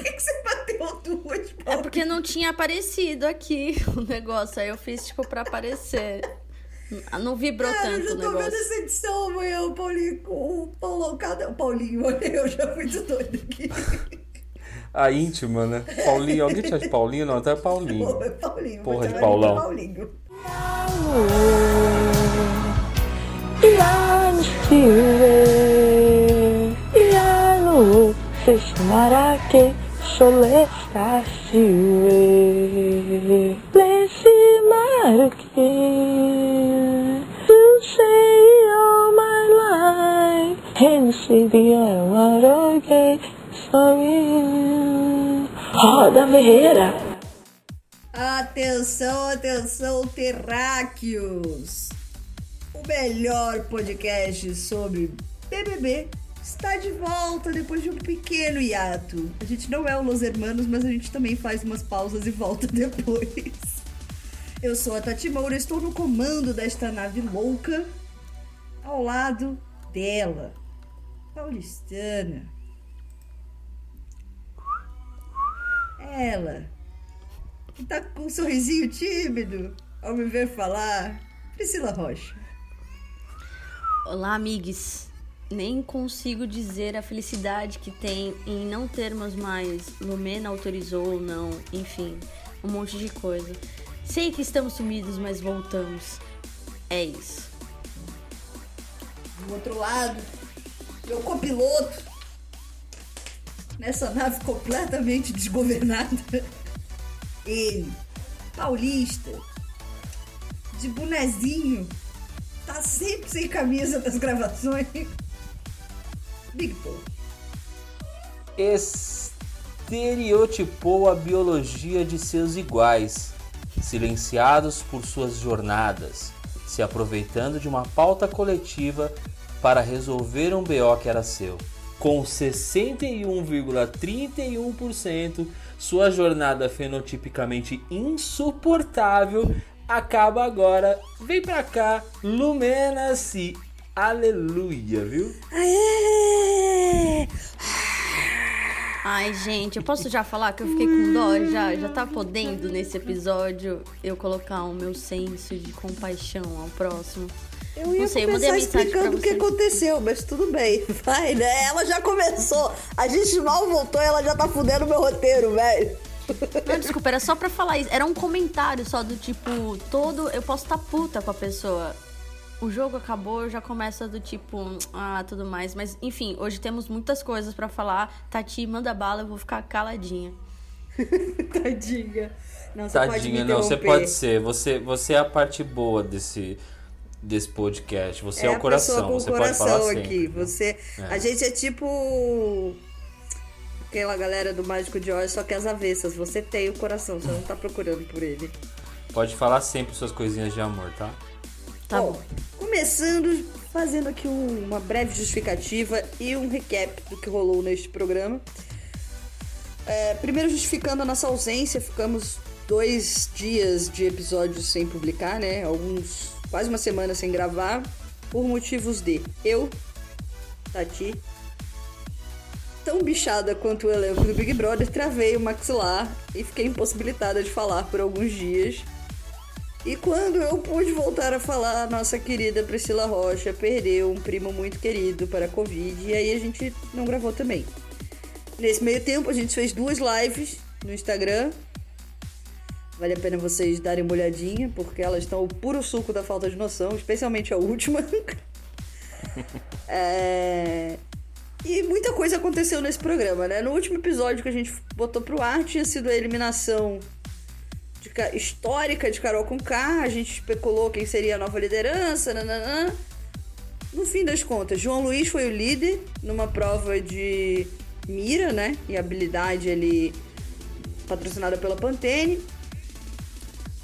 Por que, que você bateu duas, É porque não tinha aparecido aqui o negócio. Aí eu fiz, tipo, pra aparecer. Não vibrou Cara, tanto eu já o tô negócio. vendo essa edição amanhã, o Paulinho com o Paulão, cada... O Paulinho, olha, eu já fui de doido aqui. A íntima, né? Paulinho, alguém te de Paulinho? Não, até Paulinho. Pô, é Paulinho. Porra de Paulão. Paulinho. Sholestashire, Lesimarake, to say all my life, the. Roda Ferreira. Atenção, atenção, terráqueos! O melhor podcast sobre BBB está de volta depois de um pequeno hiato. A gente não é o Los Hermanos, mas a gente também faz umas pausas e volta depois. Eu sou a Tati Moura, estou no comando desta nave louca, ao lado dela, paulistana. Ela, que tá com um sorrisinho tímido ao me ver falar, Priscila Rocha. Olá, amigos. Nem consigo dizer a felicidade que tem em não termos mais Lumena autorizou ou não, enfim, um monte de coisa. Sei que estamos sumidos, mas voltamos. É isso. Do outro lado, meu copiloto, nessa nave completamente desgovernada, ele, paulista, de bonezinho, tá sempre sem camisa das gravações. Paul. Estereotipou a biologia de seus iguais, silenciados por suas jornadas, se aproveitando de uma pauta coletiva para resolver um BO que era seu. Com 61,31%, sua jornada fenotipicamente insuportável acaba agora. Vem pra cá, Lumena-se. Aleluia, viu? Aê! Ai, gente, eu posso já falar que eu fiquei com dó? Já, já tá podendo nesse episódio eu colocar o meu senso de compaixão ao próximo. Eu ia Não sei, eu começar pra explicando o que aconteceu, mas tudo bem. Vai, né? Ela já começou. A gente mal voltou e ela já tá fudendo meu roteiro, velho. Não, desculpa, era só pra falar isso. Era um comentário só do tipo, todo. Eu posso estar puta com a pessoa. O jogo acabou, eu já começa do tipo, ah, tudo mais. Mas, enfim, hoje temos muitas coisas pra falar. Tati, manda bala, eu vou ficar caladinha. Tadinha. Não, você pode me Tadinha, não, você pode ser. Você, você é a parte boa desse, desse podcast. Você é, É o a coração. pessoa com você o pode falar coração sempre. aqui. Você, A gente é tipo aquela galera do Mágico de Oz, só que as avessas. Você tem o coração, você não tá procurando por ele. Pode falar sempre suas coisinhas de amor, tá? Tá Bom, bom. Começando, fazendo aqui um- uma breve justificativa e um recap do que rolou neste programa. É, primeiro, justificando a nossa ausência, ficamos dois dias de episódios sem publicar, né? Alguns, quase uma semana sem gravar, por motivos de eu, Tati, tão bichada quanto o elenco do Big Brother, travei o maxilar e fiquei impossibilitada de falar por alguns dias. E quando eu pude voltar a falar, nossa querida Priscila Rocha perdeu um primo muito querido para a Covid e aí a gente não gravou também. Nesse meio tempo, a gente fez duas lives no Instagram. Vale a pena vocês darem uma olhadinha, porque elas estão o puro suco da falta de noção, especialmente a última. É, E muita coisa aconteceu nesse programa, né? No último episódio que a gente botou pro ar tinha sido a eliminação de Ca- histórica de Carol com K. A gente especulou quem seria a nova liderança. Nananã. No fim das contas, João Luiz foi o líder numa prova de mira, né? E habilidade ali patrocinada pela Pantene.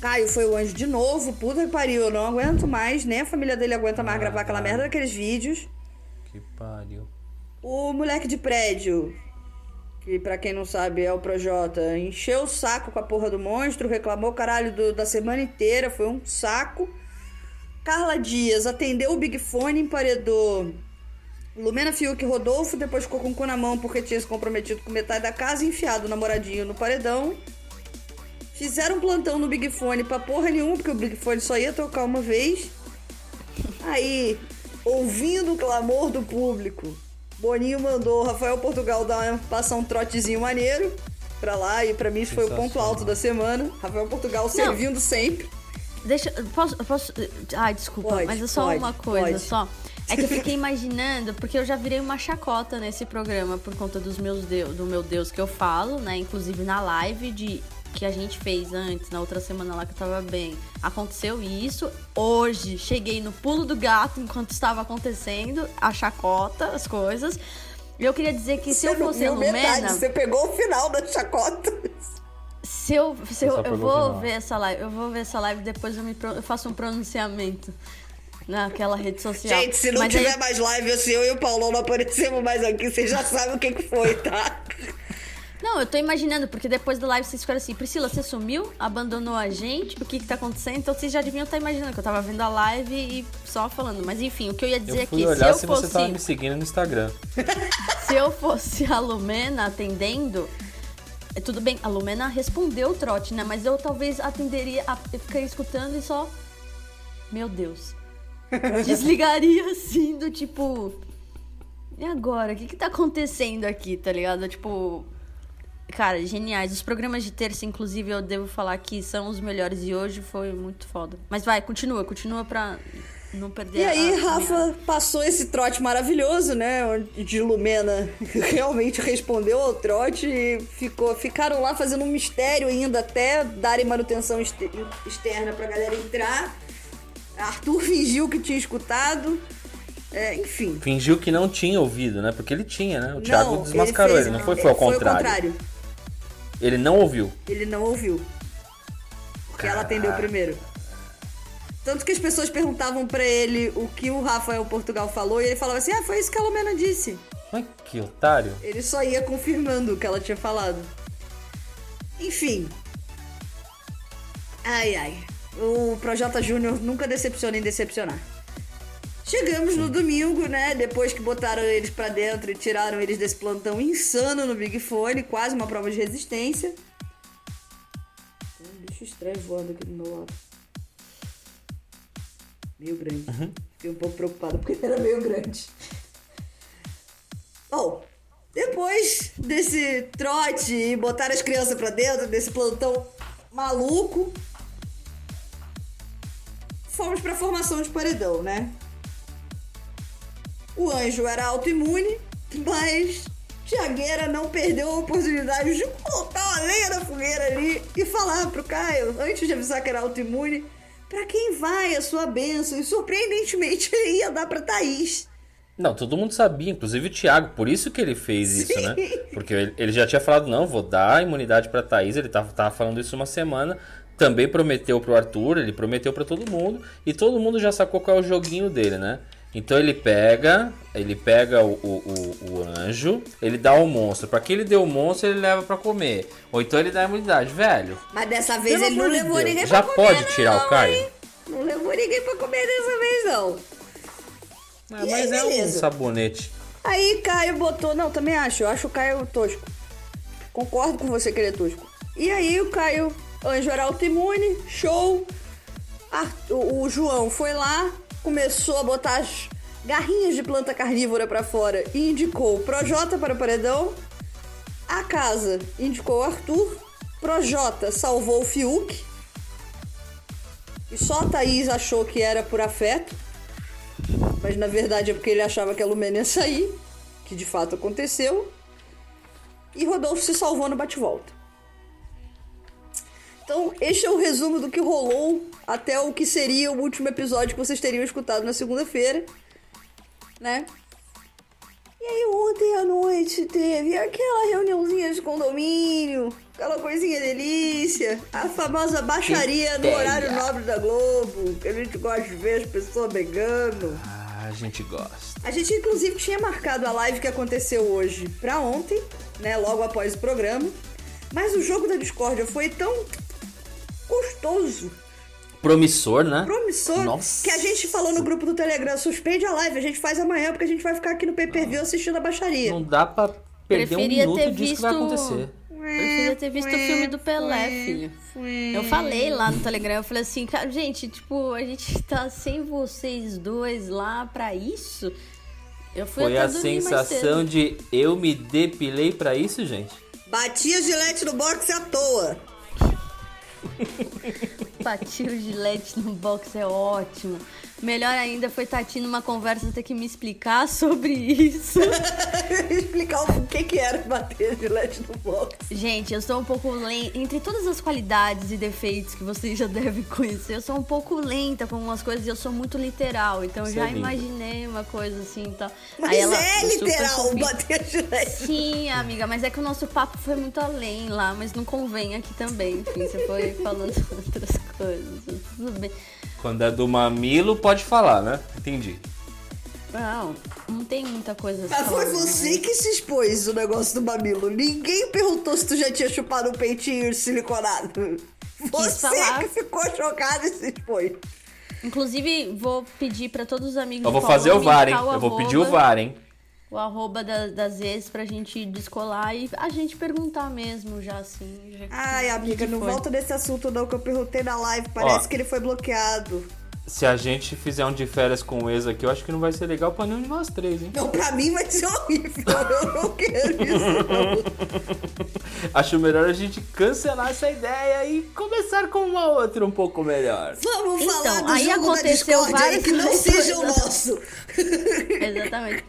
Caio foi o anjo de novo. Puta que pariu, eu não aguento mais. Nem a família dele aguenta mais gravar aquela merda daqueles vídeos. Que pariu. O moleque de prédio, que pra quem não sabe é o Projota, encheu o saco com a porra do monstro, reclamou caralho do- da semana inteira, foi um saco. Carla Dias atendeu o Big Fone, emparedou Lumena, Fiuk e Rodolfo, depois ficou com o cu na mão porque tinha se comprometido com metade da casa enfiado o namoradinho no paredão. Fizeram um plantão no Big Fone pra porra nenhuma, porque o Big Fone só ia tocar uma vez. Aí, ouvindo o clamor do público, Boninho mandou o Rafael Portugal dar uma, passar um trotezinho maneiro pra lá, e pra mim isso foi o ponto alto da semana. Rafael Portugal servindo sempre. Deixa. Posso. posso ai, desculpa, Pode, mas é só pode, uma coisa pode. só. É que eu fiquei imaginando, porque eu já virei uma chacota nesse programa por conta dos meus deus, do meu Deus que eu falo, né? Inclusive na live de que a gente fez antes, na outra semana lá que eu tava bem. Aconteceu isso. Hoje cheguei no pulo do gato enquanto estava acontecendo a chacota, as coisas. E eu queria dizer que se eu fosse viu metade, Lumena. você pegou o final da chacota. Se eu, se eu, eu vou final. ver essa live, eu vou ver essa live depois eu, me, eu faço um pronunciamento naquela rede social. Gente, se não Mas tiver aí- mais live, assim, eu e o Paulão não aparecemos mais aqui, vocês já sabem o que, que foi, tá? Não, eu tô imaginando, porque depois da live vocês ficaram assim, Priscila, você sumiu? Abandonou a gente? O que que tá acontecendo? Então vocês já deviam estar imaginando que eu tava vendo a live e só falando. Mas enfim, o que eu ia dizer Eu é fui que se olhar eu se fosse. você tava me seguindo no Instagram. Se eu fosse a Lumena atendendo, é tudo bem, a Lumena respondeu o trote, né? Mas eu talvez atenderia, a- eu ficaria escutando e só. Meu Deus. Desligaria assim, do tipo. E agora? O que que tá acontecendo aqui, tá ligado? Tipo. Cara, geniais. Os programas de terça, inclusive, eu devo falar que são os melhores e hoje foi muito foda. Mas vai, continua, continua pra não perder E aí, a- Rafa passou esse trote maravilhoso, né? De Lumena realmente respondeu ao trote e ficou, ficaram lá fazendo um mistério ainda até darem manutenção externa pra galera entrar. Arthur fingiu que tinha escutado. É, enfim. Fingiu que não tinha ouvido, né? Porque ele tinha, né? O Thiago Não, desmascarou ele, fez- não foi, foi ao Foi contrário. ao contrário. Ele não ouviu. Ele não ouviu. Porque ela atendeu primeiro. Tanto que as pessoas perguntavam pra ele o que o Rafael Portugal falou e ele falava assim: Ah, foi isso que a Lumena disse. Mas que otário. Ele só ia confirmando o que ela tinha falado. Enfim. Ai, ai. O Projota Júnior nunca decepciona em decepcionar. Chegamos no domingo, né? Depois que botaram eles pra dentro e tiraram eles desse plantão insano no Big Fone, quase uma prova de resistência. Tem um bicho estranho voando aqui do meu lado. Meio grande. Fiquei um pouco preocupada porque ele era meio grande. Bom, depois desse trote e botar as crianças pra dentro, desse plantão maluco, fomos pra formação de paredão, né? O anjo era autoimune, mas Tiagueira não perdeu a oportunidade de botar uma lenha na fogueira ali e falar pro Caio, antes de avisar que era autoimune, pra quem vai a sua bênção. E surpreendentemente ele ia dar pra Thaís. Não, todo mundo sabia, inclusive o Thiago, por isso que ele fez isso, né? Porque ele, ele já tinha falado, não, vou dar a imunidade pra Thaís, ele tava, tava falando isso uma semana, também prometeu pro Arthur, ele prometeu pra todo mundo, e todo mundo já sacou qual é o joguinho dele, né? Então ele pega, ele pega o, o, o- o anjo, ele dá o monstro. Pra que ele deu o monstro, ele leva pra comer. Ou então ele dá a imunidade, velho. Mas dessa vez Pelo ele não levou Deus, ninguém já pra comer, pode tirar não, o Caio? hein? Não levou ninguém pra comer dessa vez, não. E mas aí, é um sabonete. Aí Caio botou. Não, também acho. Eu acho o Caio tosco. Concordo com você que ele é tosco. E aí o Caio, anjo era autoimune, show. Ah, o, o João foi lá, começou a botar as garrinhas de planta carnívora pra fora e indicou Projota para o paredão. A casa indicou Arthur. Projota salvou o Fiuk. E só a Thaís achou que era por afeto. Mas na verdade é porque ele achava que a Lumena ia sair. Que de fato aconteceu. E Rodolfo se salvou no bate-volta. Então, este é o resumo do que rolou até o que seria o último episódio que vocês teriam escutado na segunda-feira. Né? E aí ontem à noite teve aquela reuniãozinha de condomínio, aquela coisinha delícia, a famosa baixaria no horário nobre da Globo, que a gente gosta de ver as pessoas brigando. Ah, a gente gosta. A gente inclusive tinha marcado a live que aconteceu hoje pra ontem, né, logo após o programa. Mas o jogo da discórdia foi tão gostoso Promissor, né? promissor Nossa. que a gente falou no grupo do Telegram. Suspende a live, a gente faz amanhã porque a gente vai ficar aqui no pay-per-view assistindo a baixaria. Não dá pra perder Preferia um ter minuto disso que vai visto- acontecer. Preferia ter visto o filme do Pelé, filho. Eu falei lá no Telegram, eu falei assim, cara, gente, tipo, a gente tá sem vocês dois lá pra isso. Eu fui Foi até a sensação cedo. de eu me depilei pra isso, gente? Bati a gilete no boxe à toa. Bati o gilete no box, é ótimo. Melhor ainda foi Tati numa conversa ter que me explicar sobre isso. Explicar o que que era bater a gilete no boxe. Gente, eu sou um pouco lenta. Entre todas as qualidades e defeitos que vocês já devem conhecer, eu sou um pouco lenta com algumas coisas e eu sou muito literal. Então Você já é imaginei uma coisa assim e tal. Mas Aí ela, é super literal fofinha. bater a gilete. Sim, amiga, mas é que o nosso papo foi muito além lá, mas não convém aqui também. Enfim, você foi falando outras coisas. Tudo bem. Quando é do mamilo, pode falar, né? Entendi. Não, não tem muita coisa assim. Mas foi você que se expôs o negócio do mamilo. Ninguém perguntou se tu já tinha chupado um peitinho siliconado. Você falar. que ficou chocado e se expôs. Inclusive, vou pedir pra todos os amigos Eu vou fazer o VAR, hein? Eu vou pedir o VAR, hein? O arroba da- das ex pra gente descolar e a gente perguntar mesmo já assim. já Ai, amiga, não foi. volta nesse assunto não, que eu perguntei na live. Parece Ó. que ele foi bloqueado. Se a gente fizer um de férias com o ex aqui, eu acho que não vai ser legal pra nenhum de nós três, hein? Não, pra mim vai ser horrível. Eu não quero isso, não. Acho melhor a gente cancelar essa ideia e começar com uma outra um pouco melhor. Vamos Então, falar do aí jogo da aconteceu Discord aí, várias que não coisas. seja o nosso. Exatamente.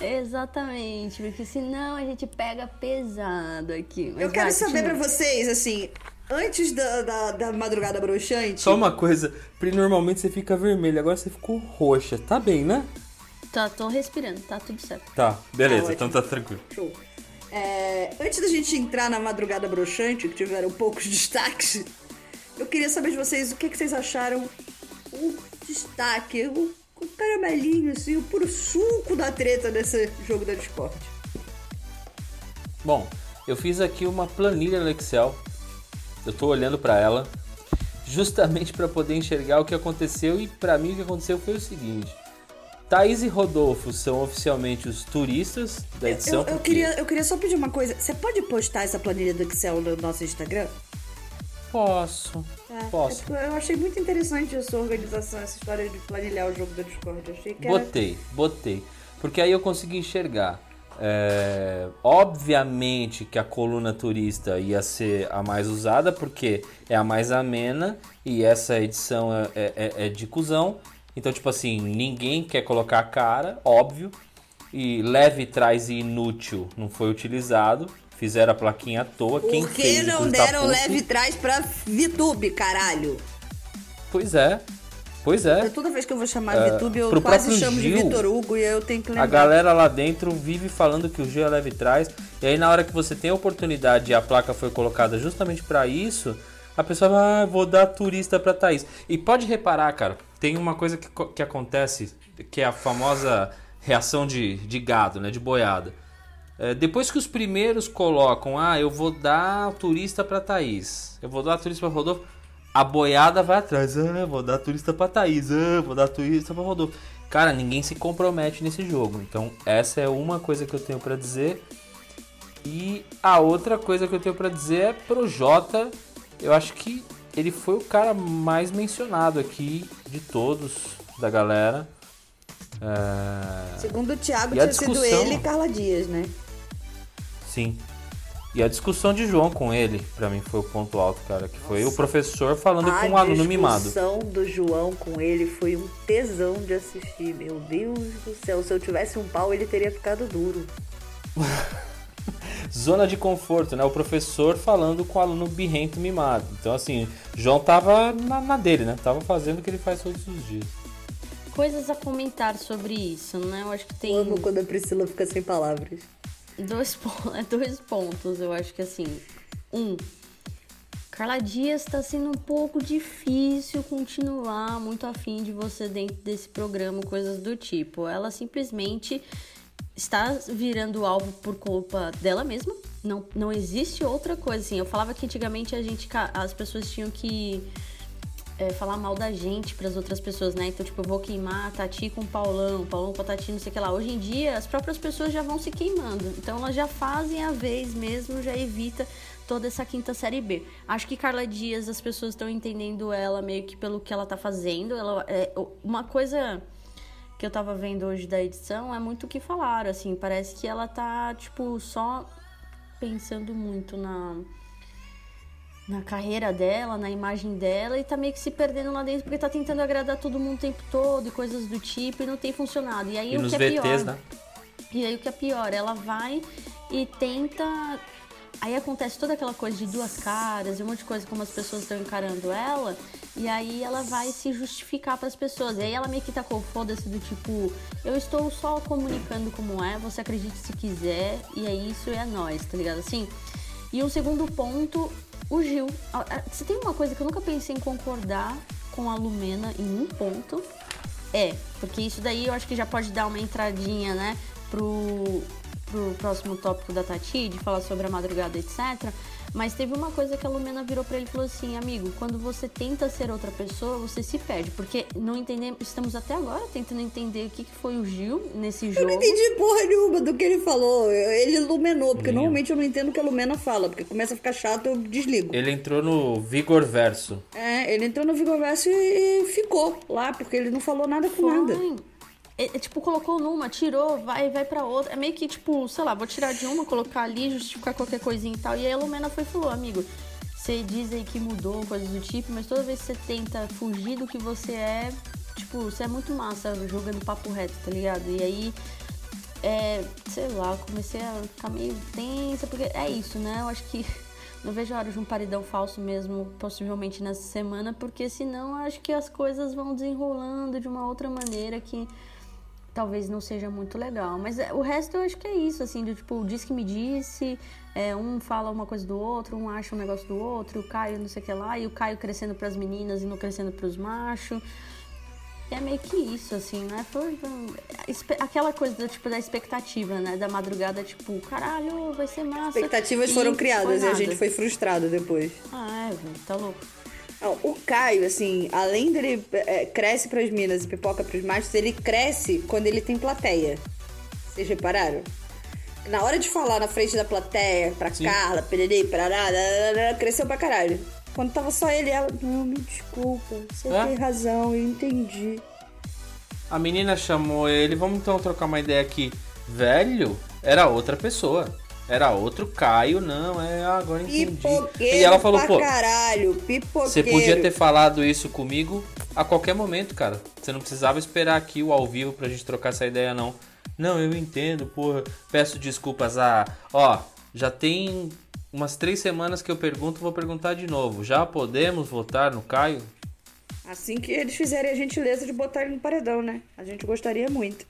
Exatamente, porque senão a gente pega pesado aqui. Mas Eu quero vai, saber pra continua. vocês, assim, antes da, da, da madrugada broxante. Só uma coisa, Pri, normalmente você fica vermelha, agora você ficou roxa. Tá bem, né? Tá, tô respirando, tá tudo certo. Tá, beleza, Tá então tá tranquilo. Show. É, antes da gente entrar na madrugada broxante, que tiveram poucos destaques, eu queria saber de vocês o que, que vocês acharam o destaque, o, o caramelinho, assim, o puro suco da treta desse jogo da Discord. Bom, eu fiz aqui uma planilha no Excel. Eu tô olhando pra ela justamente pra poder enxergar o que aconteceu e pra mim o que aconteceu foi o seguinte. Thaís e Rodolfo são oficialmente os turistas da edição. Eu, eu porque- queria, eu queria só pedir uma coisa. Você pode postar essa planilha do Excel no nosso Instagram? Posso, É, posso. Eu achei muito interessante a sua organização, essa história de planilhar o jogo da Discord. Achei que era... Botei, botei. Porque aí eu consegui enxergar. É, obviamente que a coluna turista ia ser a mais usada, porque é a mais amena e essa edição é, é- é- é de cuzão. Então, tipo assim, ninguém quer colocar a cara, óbvio. E leve, traz e inútil não foi utilizado. Fizeram a plaquinha à toa. Quem Por que fez, não deram leve trás pra VTube, caralho? Pois é, pois é. Toda vez que eu vou chamar É, VTube, eu quase chamo de Gil, Vitor Hugo e eu tenho que lembrar. A galera lá dentro vive falando que o G é leve trás. E aí na hora que você tem a oportunidade e a placa foi colocada justamente pra isso, a pessoa vai, ah, vou dar turista pra Thaís. E pode reparar, cara, tem uma coisa que, que acontece, que é a famosa reação de, de gado, né? De boiada. É, depois que os primeiros colocam, ah, eu vou dar turista pra Thaís, eu vou dar turista pra Rodolfo, a boiada vai atrás, ah, vou dar turista pra Thaís, ah, vou dar turista pra Rodolfo. Cara, ninguém se compromete nesse jogo. Então, essa é uma coisa que eu tenho pra dizer. E a outra coisa que eu tenho pra dizer é pro Jota, eu acho que ele foi o cara mais mencionado aqui de todos da galera. É... Segundo o Thiago, tinha sido discussão? ele e Carla Dias, né? Sim. E a discussão de João com ele, pra mim, foi o ponto alto, cara. Que foi o professor falando com um aluno mimado. A discussão do João com ele foi um tesão de assistir. Meu Deus do céu, se eu tivesse um pau, ele teria ficado duro. Zona de conforto, né? O professor falando com o aluno birrento mimado. Então, assim, João tava na, na dele, né? Tava fazendo o que ele faz todos os dias. Coisas a comentar sobre isso, né? Eu acho que tem Eu amo quando a Priscila fica sem palavras. Dois, pon- dois pontos, eu acho que assim. Um, Carla Dias tá sendo um pouco difícil continuar muito afim de você dentro desse programa, coisas do tipo. Ela simplesmente está virando alvo por culpa dela mesma. Não, não existe outra coisa assim. Eu falava que antigamente a gente, as pessoas tinham que é, falar mal da gente pras outras pessoas, né? Então, tipo, eu vou queimar a Tati com o Paulão, Paulão com a Tati, não sei o que lá. Hoje em dia, as próprias pessoas já vão se queimando. Então, elas já fazem a vez mesmo, já evita toda essa quinta série B. Acho que Carla Dias, as pessoas estão entendendo ela meio que pelo que ela tá fazendo. Ela, é, uma coisa que eu tava vendo hoje da edição é muito o que falaram, assim. Parece que ela tá, tipo, só pensando muito na na carreira dela, na imagem dela e tá meio que se perdendo lá dentro porque tá tentando agradar todo mundo o tempo todo e coisas do tipo e não tem funcionado. E aí E o que é VTs, pior, né? e aí o que é pior, ela vai e tenta. Aí acontece toda aquela coisa de duas caras e um monte de coisa como as pessoas estão encarando ela. E aí ela vai se justificar para as pessoas. E aí ela meio que tacou foda-se do tipo, eu estou só comunicando como é, você acredite se quiser, e é isso e é nós, tá ligado? Assim. E um segundo ponto, o Gil. Se tem uma coisa que eu nunca pensei em concordar com a Lumena em um ponto, é, porque isso daí eu acho que já pode dar uma entradinha, né, pro, pro próximo tópico da Tati, de falar sobre a madrugada, etc. Mas teve uma coisa que a Lumena virou pra ele e falou assim, amigo, quando você tenta ser outra pessoa, você se perde. Porque não entendemos, estamos até agora tentando entender o que, que foi o Gil nesse Eu jogo. não entendi porra nenhuma do que ele falou. Ele iluminou, porque normalmente eu não entendo o que a Lumena fala, porque começa a ficar chato, eu desligo. Ele entrou no Vigor Verso. É, ele entrou no Vigorverso e ficou lá, porque ele não falou nada com nada. É, é, tipo, colocou numa, tirou, vai, vai pra outra. É meio que, tipo, sei lá, vou tirar de uma, colocar ali, justificar qualquer coisinha e tal. E aí a Lumena foi e falou, amigo, você diz aí que mudou, coisas do tipo, mas toda vez que você tenta fugir do que você é, tipo, você é muito massa jogando papo reto, tá ligado? E aí, é, sei lá, comecei a ficar meio tensa, porque é isso, né? Eu acho que não vejo a hora de um paredão falso mesmo, possivelmente nessa semana, porque senão eu acho que as coisas vão desenrolando de uma outra maneira que talvez não seja muito legal. Mas é, o resto eu acho que é isso, assim, do tipo, diz que me disse, é, um fala uma coisa do outro, um acha um negócio do outro, o Caio não sei o que lá, e o Caio crescendo pras meninas e não crescendo pros machos. E é meio que isso, assim, né? Foi, aquela coisa do, tipo, da expectativa, né? Da madrugada, tipo, caralho, vai ser massa. Expectativas foram criadas e a nada. gente foi frustrado depois. Ah, é, tá louco. Não, o Caio, assim, além dele é, cresce pras minas e pipoca pros machos, ele cresce quando ele tem plateia. Vocês repararam? Na hora de falar na frente da plateia, pra Sim. Carla, pererei, parará, cresceu pra caralho. Quando tava só ele e ela, não, me desculpa, você É? tem razão, eu entendi. A menina chamou ele, vamos então trocar uma ideia aqui. Velho, era outra pessoa. Era outro Caio, não, é agora entendi. Pipoqueiro E ela falou, pra pô, caralho, pipoqueiro. você podia ter falado isso comigo a qualquer momento, cara. Você não precisava esperar aqui o ao vivo pra gente trocar essa ideia, não. Não, eu entendo, porra. Peço desculpas a. Ó, já tem umas três semanas que eu pergunto, vou perguntar de novo. Já podemos votar no Caio? Assim que eles fizerem a gentileza de botar ele no paredão, né? A gente gostaria muito.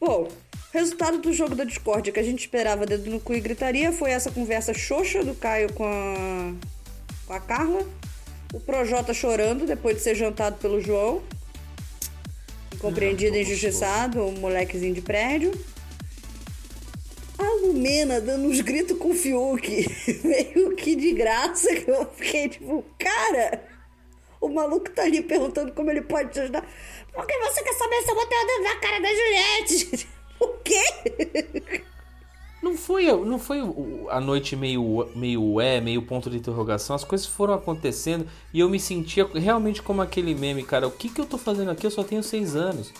Bom, resultado do jogo da discórdia que a gente esperava dedo no cu e gritaria foi essa conversa xoxa do Caio com a, com a Carla. O Projota chorando depois de ser jantado pelo João. Incompreendido Ah, e injustiçado, o molequezinho de prédio. A Lumena dando uns gritos com o Fiuk. Meio que de graça, que eu fiquei tipo, cara, o maluco tá ali perguntando como ele pode te ajudar. Por que você quer saber se eu botei o dedo na cara da Juliette? O quê? Não foi, não foi a noite meio, meio é, meio ponto de interrogação. As coisas foram acontecendo e eu me sentia realmente como aquele meme, cara. O que, que eu tô fazendo aqui? Eu só tenho seis anos.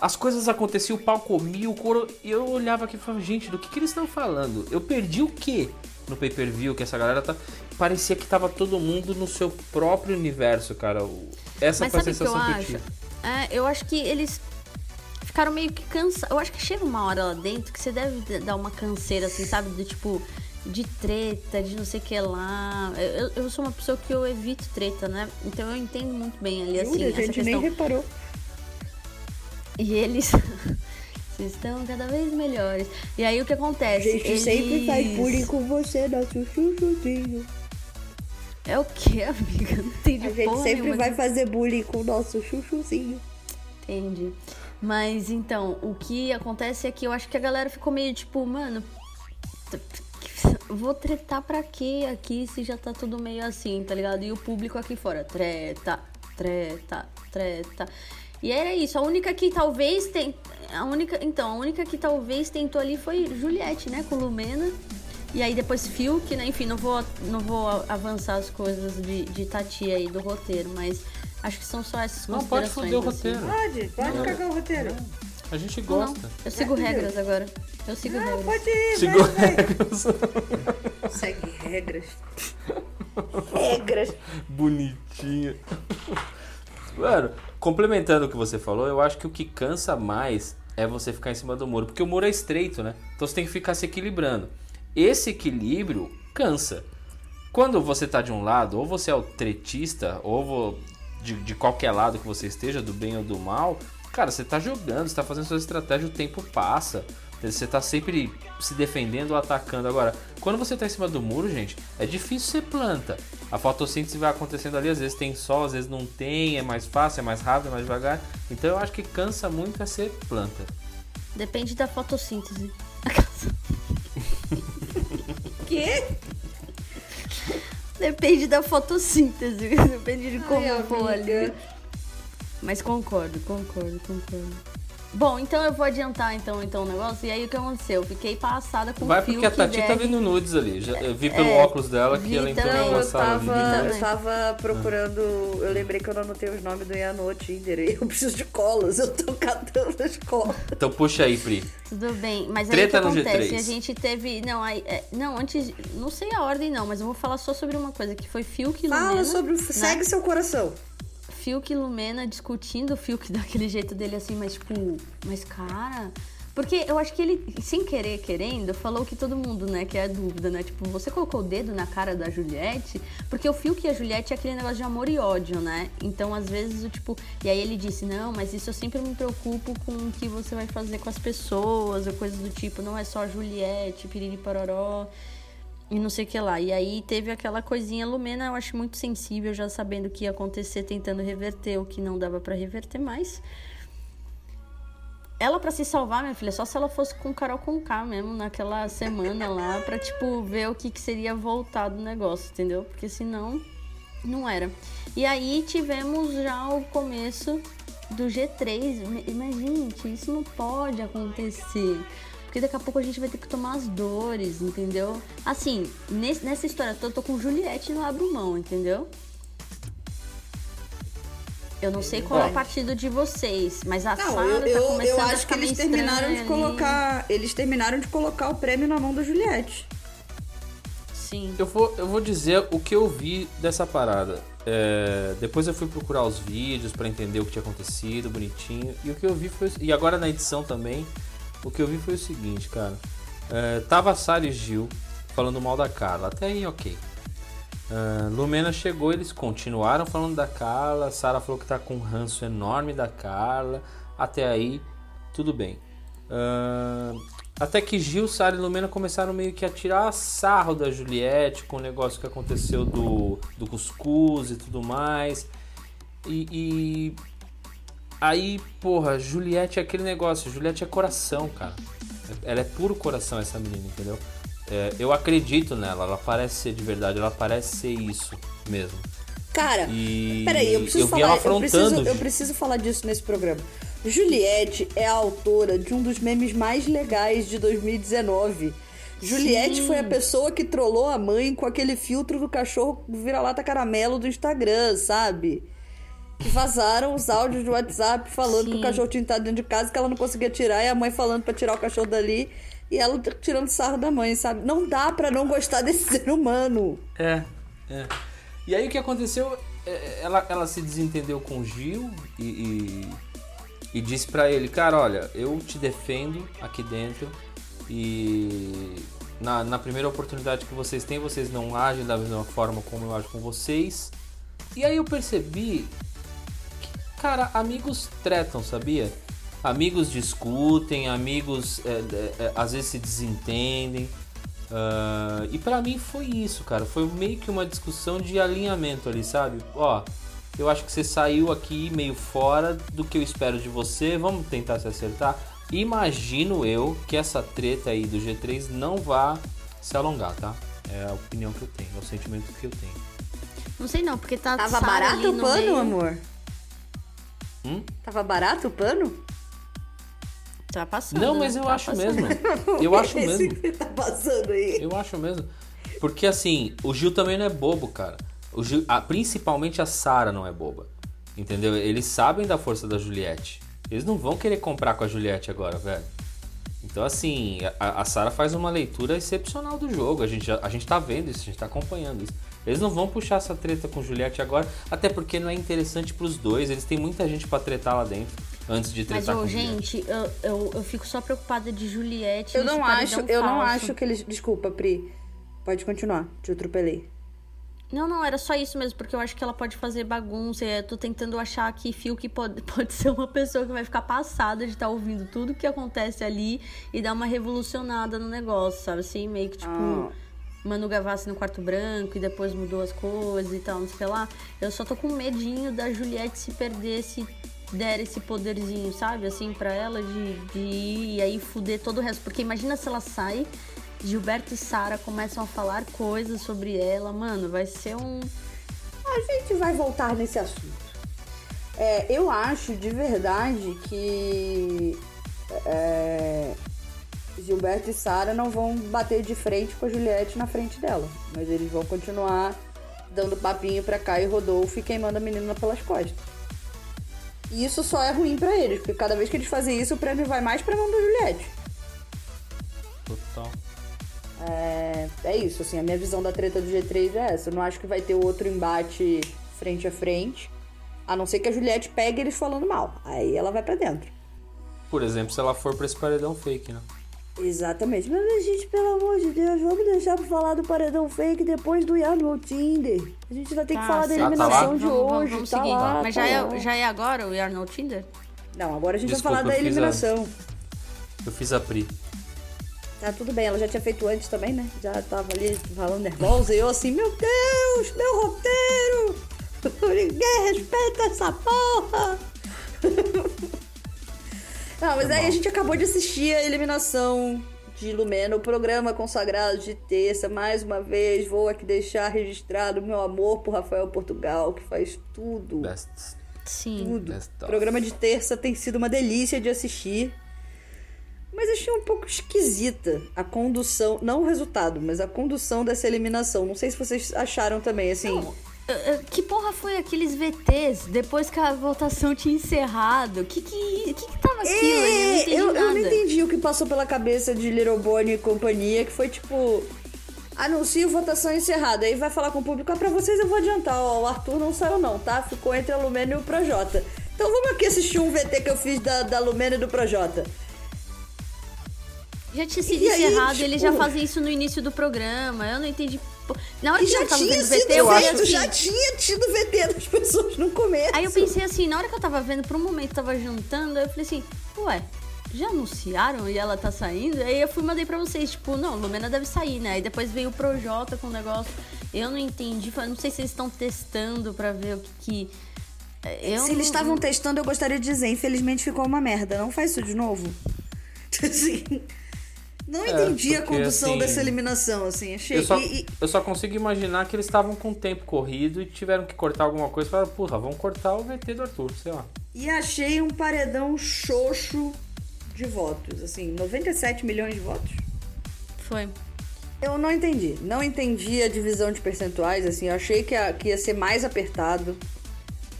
As coisas aconteciam, o pau comia, o couro. E eu olhava aqui e falava, gente, do que, que eles estão falando? Eu perdi o quê no pay per view que essa galera tá. Parecia que tava todo mundo no seu próprio universo, cara. Essa Mas foi a sabe o que eu sensação que eu acho? tive. É, eu acho que eles ficaram meio que cansados. Eu acho que chega uma hora lá dentro que você deve dar uma canseira, assim, sabe? Do tipo, de treta, de não sei o que lá. Eu, eu sou uma pessoa que eu evito treta, né? Então eu entendo muito bem ali, assim, Jura, a gente questão. nem reparou. E eles. Vocês estão cada vez melhores. E aí o que A acontece? gente sempre faz Eles- bullying com você, nosso chuchuzinho. É o que, amiga? Não entendi A gente sempre nenhuma vai fazer bullying com o nosso chuchuzinho. Entendi. Mas então, o que acontece é que eu acho que a galera ficou meio tipo, mano. Vou tretar pra quê aqui se já tá tudo meio assim, tá ligado? E o público aqui fora, treta, treta, treta. E era isso. A única que talvez tem. A única. Então, a única que talvez tentou ali foi Juliette, né? Com Lumena. E aí depois Fiuk, né? Enfim, não vou, não vou avançar as coisas de, de Tati aí do roteiro, mas acho que são só essas Não, pode foder o assim. roteiro. Pode, pode cagar o roteiro. A gente Não, gosta. eu sigo É, regras agora. Eu sigo Não, regras. pode ir, Sigo vai, vai. regras. Segue regras. regras. Bonitinha. Mano, complementando o que você falou, eu acho que o que cansa mais é você ficar em cima do muro. Porque o muro é estreito, né? Então você tem que ficar se equilibrando. Esse equilíbrio cansa. Quando você tá de um lado, ou você é o tretista, ou de, de qualquer lado que você esteja, do bem ou do mal, cara, você tá jogando, você tá fazendo sua estratégia, o tempo passa. Você tá sempre se defendendo ou atacando. Agora, quando você tá em cima do muro, gente, é difícil ser planta. A fotossíntese vai acontecendo ali, às vezes tem sol, às vezes não tem, é mais fácil, é mais rápido, é mais devagar. Então eu acho que cansa muito é ser planta. Depende da fotossíntese. Quê? Depende da fotossíntese. Depende de como Ai, for ali. amiga. Mas concordo, concordo, concordo. Bom, então eu vou adiantar então, então o negócio. E aí o que aconteceu? Eu fiquei passada com Vai o fio porque a que Tati tá der- vendo nudes ali. Já, eu vi pelo É, óculos dela que ela entrou eu sala tava, eu tava procurando. Eu lembrei que eu não anotei os nomes do Ian no Tinder. E eu preciso de colas. Eu tô catando as colas. Então puxa aí, Pri. Tudo bem, mas Treta aí o no que acontece? G3. A gente teve. Não, aí, é, não, antes. Não sei a ordem, não, mas eu vou falar só sobre uma coisa, que foi Fiuk e Fala Lumena. sobre. o- né? Segue seu coração. Fiuk e Lumena discutindo o Fiuk daquele jeito dele assim, mas tipo, mas cara. Porque eu acho que ele, sem querer, querendo, falou que todo mundo, né, que é dúvida, né? Tipo, você colocou o dedo na cara da Juliette, porque o Fiuk e a Juliette é aquele negócio de amor e ódio, né? Então, às vezes, o tipo. E aí ele disse, não, mas isso eu sempre me preocupo com o que você vai fazer com as pessoas, ou coisas do tipo, não é só a Juliette, piriri pororó. E não sei o que lá. E aí teve aquela coisinha, Lumena eu acho muito sensível, já sabendo o que ia acontecer, tentando reverter o que não dava pra reverter mais. Ela pra se salvar, minha filha, só se ela fosse com Carol com K mesmo naquela semana lá, pra tipo ver o que, que seria voltar do negócio, entendeu? Porque senão não era. E aí tivemos já o começo do G3. Mas, gente, isso não pode acontecer. Porque daqui a pouco a gente vai ter que tomar as dores, entendeu? Assim, nesse- nessa história toda, eu tô com Juliette e não abro mão, entendeu? Eu não sei qual é o partido de vocês, mas a Não, Sara eu, tá eu, começando eu a acho que ficar eles terminaram de estranha ali. colocar. Eles terminaram de colocar o prêmio na mão da Juliette. Sim. Eu vou, eu vou dizer o que eu vi dessa parada. É, depois eu fui procurar os vídeos pra entender o que tinha acontecido, bonitinho. E o que eu vi foi. E agora na edição também, o que eu vi foi o seguinte, cara. É, tava e Gil falando mal da Carla. Até aí, ok. Ah, Lumena chegou, eles continuaram falando da Carla. Sara falou que tá com um ranço enorme da Carla. Até aí, tudo bem. Ah, até que Gil, Sara e Lumena começaram meio que a tirar sarro da Juliette com o negócio que aconteceu do, do cuscuz e tudo mais. E, e aí, porra, Juliette é aquele negócio. Juliette é coração, cara. Ela é puro coração, essa menina, entendeu? É, eu acredito nela, ela parece ser de verdade, ela parece ser isso mesmo. Cara, E peraí, eu preciso vi falar. eu, preciso, eu preciso falar disso nesse programa. Juliette é a autora de um dos memes mais legais de 2019. Juliette Sim. foi a pessoa que trollou a mãe com aquele filtro do cachorro vira-lata caramelo do Instagram, sabe? Que vazaram os áudios de WhatsApp falando que Sim. o cachorro tinha estado dentro de casa, que ela não conseguia tirar, e a mãe falando pra tirar o cachorro dali, e ela tirando sarro da mãe, sabe? Não dá pra não gostar desse ser humano. É, é. E aí o que aconteceu? é, Ela, ela se desentendeu com o Gil e, e, e disse pra ele, cara, olha, eu te defendo aqui dentro e na, na primeira oportunidade que vocês têm, vocês não agem da mesma forma como eu ajo com vocês. E aí eu percebi que, cara, amigos tretam, sabia? Amigos discutem, amigos é, é, é, às vezes se desentendem. Ah, e pra mim foi isso, cara. Foi meio que uma discussão de alinhamento ali, sabe? Ó, eu acho que você saiu aqui meio fora do que eu espero de você. Vamos tentar se acertar. Imagino eu que essa treta aí do G3 não vá se alongar, tá? É a opinião que eu tenho, é o sentimento que eu tenho. Não sei não, porque tá Tava barato ali o no pano, meio. amor? Hum? Tava barato o pano? Tá passando. Não, mas eu tá acho passando. mesmo. Eu acho Esse mesmo. que tá passando aí. Eu acho mesmo. Porque assim, o Gil também não é bobo, cara. O Gil, a- principalmente a Sara não é boba. Entendeu? Eles sabem da força da Juliette. Eles não vão querer comprar com a Juliette agora, velho. Então, assim, a, a Sara faz uma leitura excepcional do jogo. A gente, já- a gente tá vendo isso, a gente tá acompanhando isso. Eles não vão puxar essa treta com Juliette agora, até porque não é interessante pros dois. Eles têm muita gente pra tretar lá dentro antes de Mas, tretar ô, Juliette. gente, eu, eu, eu fico só preocupada de Juliette. Eu não acho, eu não falso. acho que eles. Desculpa, Pri. Pode continuar. Te atropelei. Não, não, era só isso mesmo, porque eu acho que ela pode fazer bagunça. Eu tô tentando achar que Fio que pode, pode ser uma pessoa que vai ficar passada de estar ouvindo tudo que acontece ali e dar uma revolucionada no negócio, sabe? Assim, meio que tipo. Ah. Manu Gavassi no quarto branco e depois mudou as coisas e tal, não sei lá. Eu só tô com medinho da Juliette se perder, se der esse poderzinho, sabe? Assim, pra ela de, de ir e aí fuder todo o resto. Porque imagina se ela sai, Gilberto e Sara começam a falar coisas sobre ela. Mano, vai ser um. A gente vai voltar nesse assunto. É, eu acho de verdade que é, Gilberto e Sara não vão bater de frente com a Juliette na frente dela. Mas eles vão continuar dando papinho pra cá e Rodolfo e queimando a menina pelas costas. E isso só é ruim pra eles, porque cada vez que eles fazem isso, o prêmio vai mais pra mão da Juliette. Total. É, é isso, assim, a minha visão da treta do G3 é essa. Eu não acho que vai ter outro embate frente a frente. A não ser que a Juliette pegue eles falando mal. Aí ela vai pra dentro. Por exemplo, se ela for pra esse paredão fake, né? Exatamente. Mas, gente, pelo amor de Deus, vamos deixar pra falar do paredão fake depois do Ian no Tinder. A gente vai ter que Tá, falar da eliminação Ah, tá lá? de Vamos- vamos- hoje. vamos tá seguir. lá, Mas tá já lá. é, já é agora o Yarn no Tinder? Não, agora a gente Desculpa, vai falar da eu fiz a- eliminação. Eu fiz a Pri. Tá tudo bem, ela já tinha feito antes também, né? Já tava ali falando nervosa e eu assim, meu Deus, meu roteiro! Ninguém respeita essa porra! Não, mas aí a gente acabou de assistir a eliminação de Lumena, o programa consagrado de terça. Mais uma vez, vou aqui deixar registrado o meu amor por Rafael Portugal, que faz tudo. Best. Sim. Tudo. Best O programa de terça tem sido uma delícia de assistir. Mas achei um pouco esquisita a condução, não o resultado, mas a condução dessa eliminação. Não sei se vocês acharam também, assim. Eh, Que porra foi aqueles VTs depois que a votação tinha encerrado? Que que, que, que tava aquilo? ali? Eu não É, entendi eu, eu não entendi o que passou pela cabeça de Little Bonnie e companhia, que foi tipo. Anuncio votação encerrada. Aí vai falar com o público. Ah, pra vocês eu vou adiantar. Ó, o Arthur não saiu, não, tá? Ficou entre a Lumena e o Projota. Então vamos aqui assistir um VT que eu fiz da, da Lumena e do Projota. Já tinha sido E aí, encerrado, tipo- eles já fazem isso no início do programa. Eu não entendi. Pô- Na hora E que já eu tava vendo VT, eu assim. já tinha tido VT das pessoas no começo. Aí eu pensei assim, na hora que eu tava vendo, por um momento tava jantando, eu falei assim, ué, já anunciaram e ela tá saindo? Aí eu fui e mandei pra vocês, tipo, não, Lumena deve sair, né? Aí depois veio o Projota com o negócio. Eu não entendi, não sei se eles estão testando pra ver o que que. Eu Se eles não- estavam testando, eu gostaria de dizer, infelizmente ficou uma merda. Não faz isso de novo. Assim, não É, entendi a porque, condução assim, dessa eliminação, assim. Achei. Eu só, e- e- eu só consigo imaginar que eles estavam com o tempo corrido e tiveram que cortar alguma coisa. Falaram, porra, vamos cortar o VT do Arthur, sei lá. E achei um paredão xoxo de votos. Assim, 97 milhões de votos. Foi. Eu não entendi. Não entendi a divisão de percentuais, assim. Eu achei que, a- que ia ser mais apertado.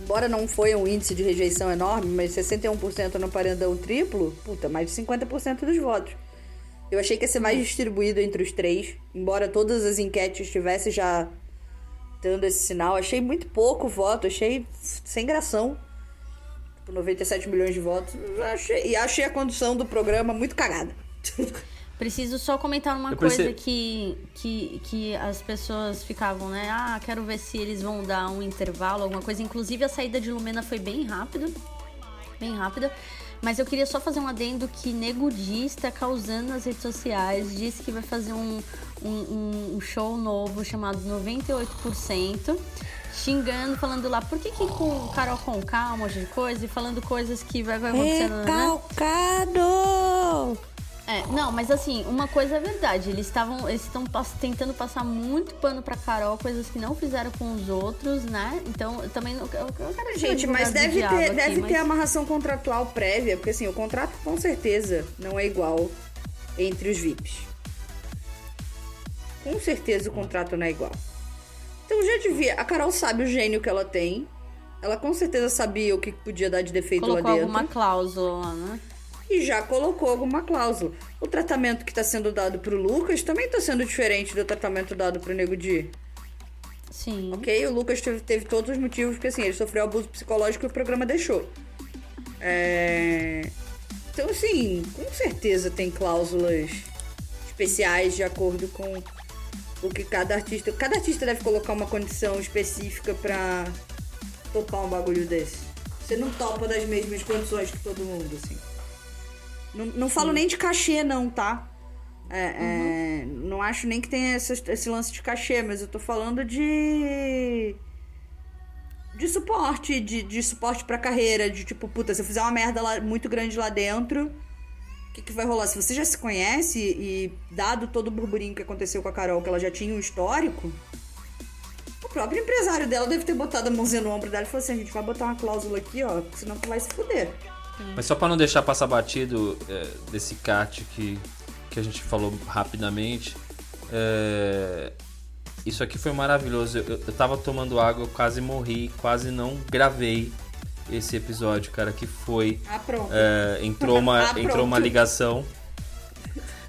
Embora não foi um índice de rejeição enorme, mas 61% no paredão triplo, puta, mais de 50% dos votos. Eu achei que ia ser mais distribuído entre os três. Embora todas as enquetes estivessem já dando esse sinal. Achei muito pouco voto, achei sem gração. Tipo, 97 milhões de votos. Achei, e achei a condução do programa muito cagada. Preciso só comentar uma coisa que, que, que as pessoas ficavam, né? Ah, quero ver se eles vão dar um intervalo, alguma coisa. Inclusive, a saída de Lumena foi bem rápida. Bem rápida. Mas eu queria só fazer um adendo que Nego causando nas redes sociais. Disse que vai fazer um, um, um- show novo chamado 98%. Xingando, falando lá, por que, que com Carol Conká, um monte de coisa, e falando coisas que vai, vai acontecendo, né? É, não, mas assim, uma coisa é verdade. Eles estavam. Eles estão tentando passar muito pano pra Carol, coisas que não fizeram com os outros, né? Então, eu também não. Eu, eu quero Gente, mas deve ter, aqui, deve mas- ter amarração contratual prévia, porque assim, o contrato com certeza não é igual entre os VIPs. Com certeza o contrato não é igual. Então já devia. A Carol sabe o gênio que ela tem. Ela com certeza sabia o que podia dar de defeito Colocou lá dentro. alguma cláusula lá, né? E já colocou alguma cláusula. O tratamento que está sendo dado pro Lucas também está sendo diferente do tratamento dado pro Nego Di. Sim. Ok? O Lucas teve, teve todos os motivos, porque assim, ele sofreu abuso psicológico e o programa deixou. É... Então, assim, com certeza tem cláusulas especiais de acordo com o que cada artista. Cada artista deve colocar uma condição específica pra topar um bagulho desse. Você não topa das mesmas condições que todo mundo, assim. Não, não falo nem de cachê, não, tá? É, é, não acho nem que tenha essa- esse lance de cachê, mas eu tô falando de. De suporte, de, de suporte pra carreira, de tipo, puta, se eu fizer uma merda lá, muito grande lá dentro, o que, que vai rolar? Se você já se conhece e dado todo o burburinho que aconteceu com a Carol, que ela já tinha um histórico, o próprio empresário dela deve ter botado a mãozinha no ombro dela e falou assim: a gente vai botar uma cláusula aqui, ó, senão tu vai se fuder. Mas só pra não deixar passar batido é, desse cat que, que a gente falou rapidamente, é, isso aqui foi maravilhoso. Eu, eu tava tomando água, eu quase morri, quase não gravei esse episódio, cara, que foi. Ah, é, entrou, uma, Ah, pronto. entrou uma ligação.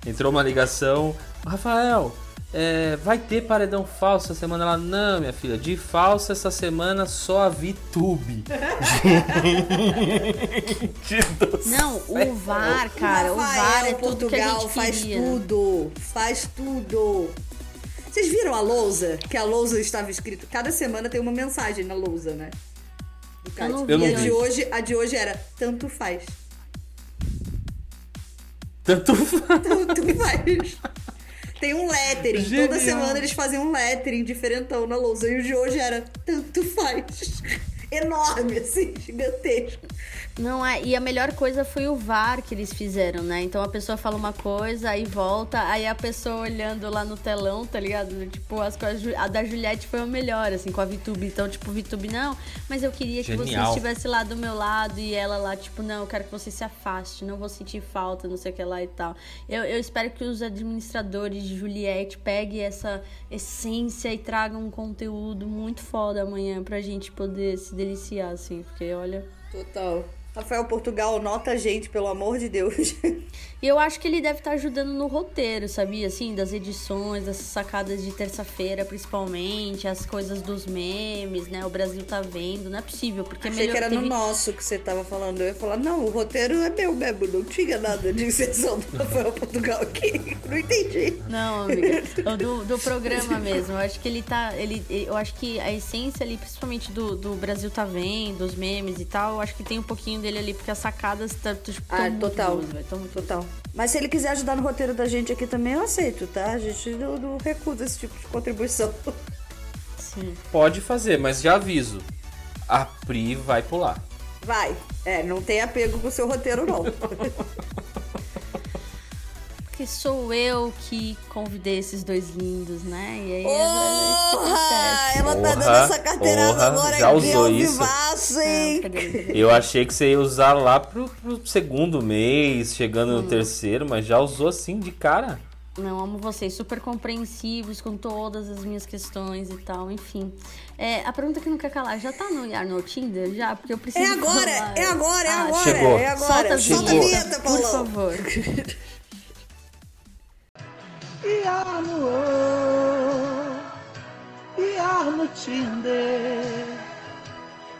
Entrou uma ligação. Rafael, é, vai ter paredão falso essa semana? Ela, não, minha filha, de falso essa semana só a VTube. Gente do Não, o VAR, cara, o Rafael, VAR é tudo que a Portugal gente faz queria. tudo, faz tudo. Vocês viram a lousa? Que a lousa estava escrito. Cada semana tem uma mensagem na lousa, né? Do Eu não vi. E a de hoje, a de hoje era tanto faz. Tanto Tanto faz. Tem um lettering. Genial. Toda semana eles fazem um lettering diferentão na lousa. E o de hoje era tanto faz. Enorme, assim, gigantesco. Não é, e a melhor coisa foi o VAR que eles fizeram, né? Então a pessoa fala uma coisa, aí volta, aí a pessoa olhando lá no telão, tá ligado? Tipo, as coisas. A da Juliette foi a melhor, assim, com a Vitube. Então, tipo, Vitube, não, mas eu queria que você Genial. estivesse lá do meu lado e ela lá, tipo, não, eu quero que você se afaste, não vou sentir falta, não sei o que lá e tal. Eu, eu espero que os administradores de Juliette peguem essa essência e tragam um conteúdo muito foda amanhã pra gente poder se deliciar, assim, porque olha. Total. Rafael Portugal, nota a gente, pelo amor de Deus. E eu acho que ele deve estar ajudando no roteiro, sabia? Assim, das edições, das sacadas de terça-feira, principalmente, as coisas dos memes, né? O Brasil tá vendo, não é possível, porque Achei que era no teve- nosso que você tava falando. Eu ia falar, não, o roteiro é meu mesmo, não tinha nada de inserção do Rafael Portugal aqui. Não entendi. Não, amiga, do, do programa mesmo. Eu acho que ele tá. Ele, eu acho que a essência ali, principalmente do, do Brasil tá vendo, os memes e tal, eu acho que tem um pouquinho dele ali, porque as sacadas tá, tipo, tão Ah, muito total. boas, muito boas. Total. Mas se ele quiser ajudar no roteiro da gente aqui também, eu aceito, tá? A gente não, não recusa esse tipo de contribuição. Sim. Pode fazer, mas já aviso. A Pri vai pular. Vai. É, não tem apego com o seu roteiro, não. Porque sou eu que convidei esses dois lindos, né? E aí é que acontece. Ela tá dando essa carteirada porra, agora já aqui, usou isso? vivaço, hein? Eu achei que você ia usar lá pro, pro segundo mês, chegando no terceiro, mas já usou assim de cara. Não, amo vocês, super compreensivos com todas as minhas questões e tal, enfim. É, a pergunta que não quer calar, já tá no ar no Tinder? Já? Porque eu preciso É agora, falar. é agora, é Ah, agora, chegou. é agora. Solta a Solta a Chegou. vinheta, por Paulão. favor. E no E no Tinder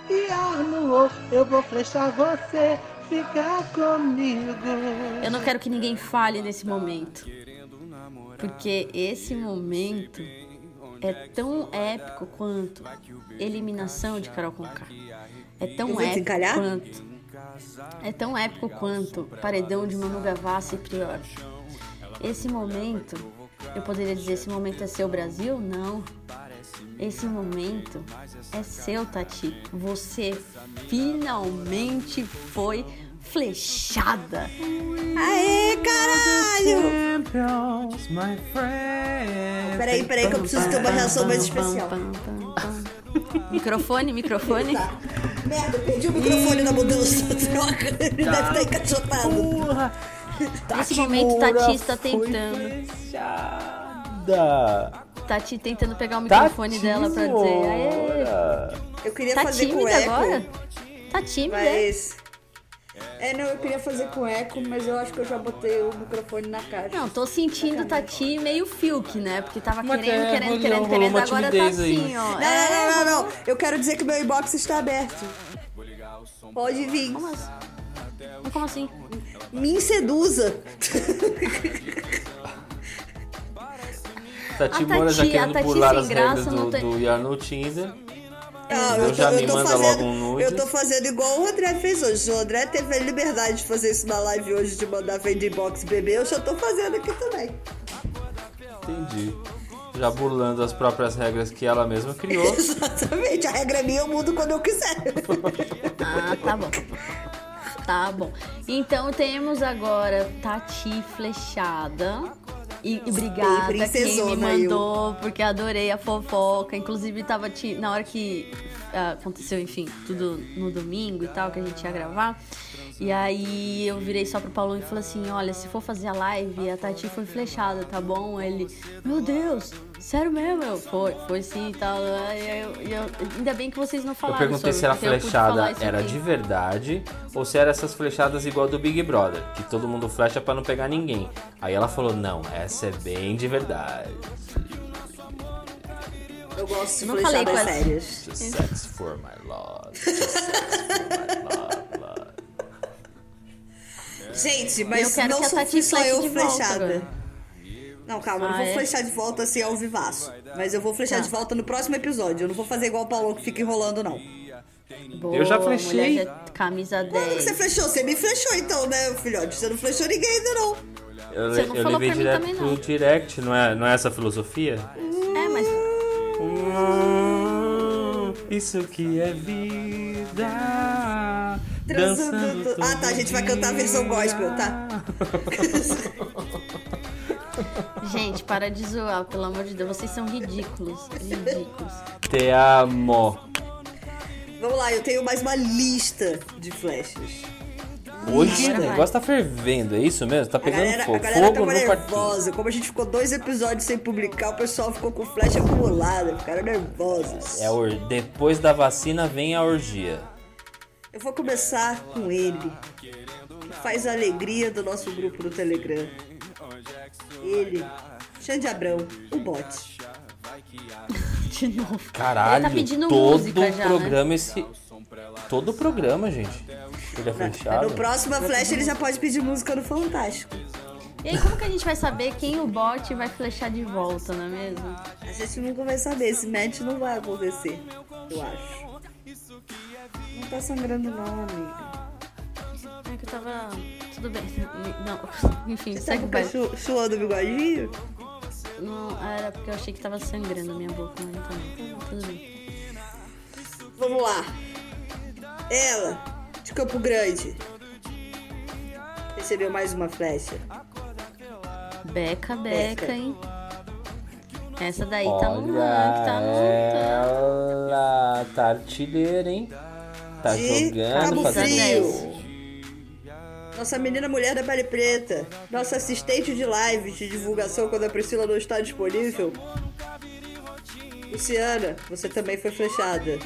E no Eu vou flechar você Ficar comigo Eu não quero que ninguém fale nesse momento. Porque esse momento é tão épico quanto eliminação de Carol Conká. É tão épico quanto. É tão épico quanto paredão de Manu Gavassi e Prior. Esse momento, eu poderia dizer, esse momento é seu Brasil? Não. Esse momento é seu, Tati. Você finalmente foi flechada. Aê, caralho! Champions, my friend. Peraí, peraí, que eu preciso ter uma reação mais especial. Microfone, microfone. Tá. Merda, perdi o microfone na mudança. Troca. Ele deve estar encaixotado. Porra! Nesse momento, Tati está tentando. fechada. Tati tentando pegar o microfone Tati dela pra dizer. Aê. Eu queria Tá fazer com tímida eco. agora? Tá tímida? é? Mas. É, não, eu queria fazer com eco, mas eu acho que eu já botei o microfone na caixa. Não, tô sentindo Tati meio Filk, né? Porque tava Mas querendo, é, querendo, querendo, querendo. Agora tá assim, ó. Não, É, não, não, não, não. Eu quero dizer que meu inbox está aberto. Pode vir. Como assim? Como assim? Me seduza. Tati Moura já querendo Tati sem as graça regras do, tem- do Yar no Tinder. Não, Então já me manda fazendo, logo um nude. Eu tô fazendo igual o André fez hoje. O André teve a liberdade de fazer isso na live hoje, de mandar vender inbox bebê. Eu já tô fazendo aqui também. Entendi. Já burlando as próprias regras que ela mesma criou. Exatamente. A regra é minha, eu mudo quando eu quiser. Ah, tá bom. Tá bom. Então temos agora Tati Flechada. E, e obrigada Ei, quem me princesona, eu. mandou, porque adorei a fofoca. Inclusive, tava ti- na hora que ah, aconteceu, enfim, tudo no domingo e tal, que a gente ia gravar. E aí eu virei só pro Paulo e falei assim: olha, se for fazer a live, a Tati foi flechada, tá bom? Ele, meu Deus, sério mesmo? Eu, foi, foi sim e tal. Aí eu- e eu- ainda bem que vocês não Eu falaram. perguntei sobre, se eu falar flechada era aqui. de verdade ou se era essas flechadas igual do Big Brother, que todo mundo flecha pra não pegar ninguém. Aí ela falou: não, essa é bem de verdade. Eu gosto de Não falei flechadas com essa- sérias. Just sex for my love. Just sex for my love, love. Gente, mas Eu quero não que a sou, Tati eu flechada. agora. Não, calma, eu não Ah, vou é? flechar de volta assim ao vivaço. Mas eu vou flechar Tá. de volta no próximo episódio. Eu não vou fazer igual o Paulo que fica enrolando, não. Boa, Eu já flechei. já- camisa Quando que 10. você flechou? Você me flechou então, né, filhote? Você não flechou ninguém ainda, não. Eu, Você não eu falou levei pra mim direto também, pro não. direct, não é, não é essa a filosofia? É, mas Hum, Isso que é vida. Transando Ah, tá, a gente vai cantar a versão gospel, tá? Gente, para de zoar, pelo amor de Deus. Vocês são ridículos. Ridículos. Te amo. Vamos lá, eu tenho mais uma lista de flechas. Hoje o negócio tá fervendo, é isso mesmo? Tá A pegando galera, fogo. a galera Fogo tava nervosa. Como a gente ficou dois episódios sem publicar, o pessoal ficou com flecha acumulada. Ficaram nervosos. É a or... Depois da vacina vem a orgia. Eu vou começar com ele, que faz a alegria do nosso grupo no Telegram. Ele, Xande Abrão, o bot. De novo. Caralho, Ele tá pedindo todo música já, né? programa esse. Todo programa, gente. Ele é fechado. No próximo Flecha ele já pode pedir música no Fantástico. E aí, como que a gente vai saber quem o bot vai flechar de volta, não é mesmo? A gente nunca vai saber, esse match não vai acontecer, eu acho. Não tá sangrando não, amiga. É que eu tava. Tudo bem. Não, enfim, Você segue com o baile. suando o bigodinho? Não, era porque eu achei que tava sangrando a minha boca, mas então. Tudo bem. Vamos lá. Ela, de Campo Grande. Recebeu mais uma flecha. Beca, Beca. beca, hein? Essa daí tá no rank, tá no. ela, tá artilheira, hein? Tá De jogando, Cabo fazendo Frio. Nossa menina mulher da pele preta. Nossa assistente de live de divulgação quando a Priscila não está disponível. Luciana, você também foi flechada.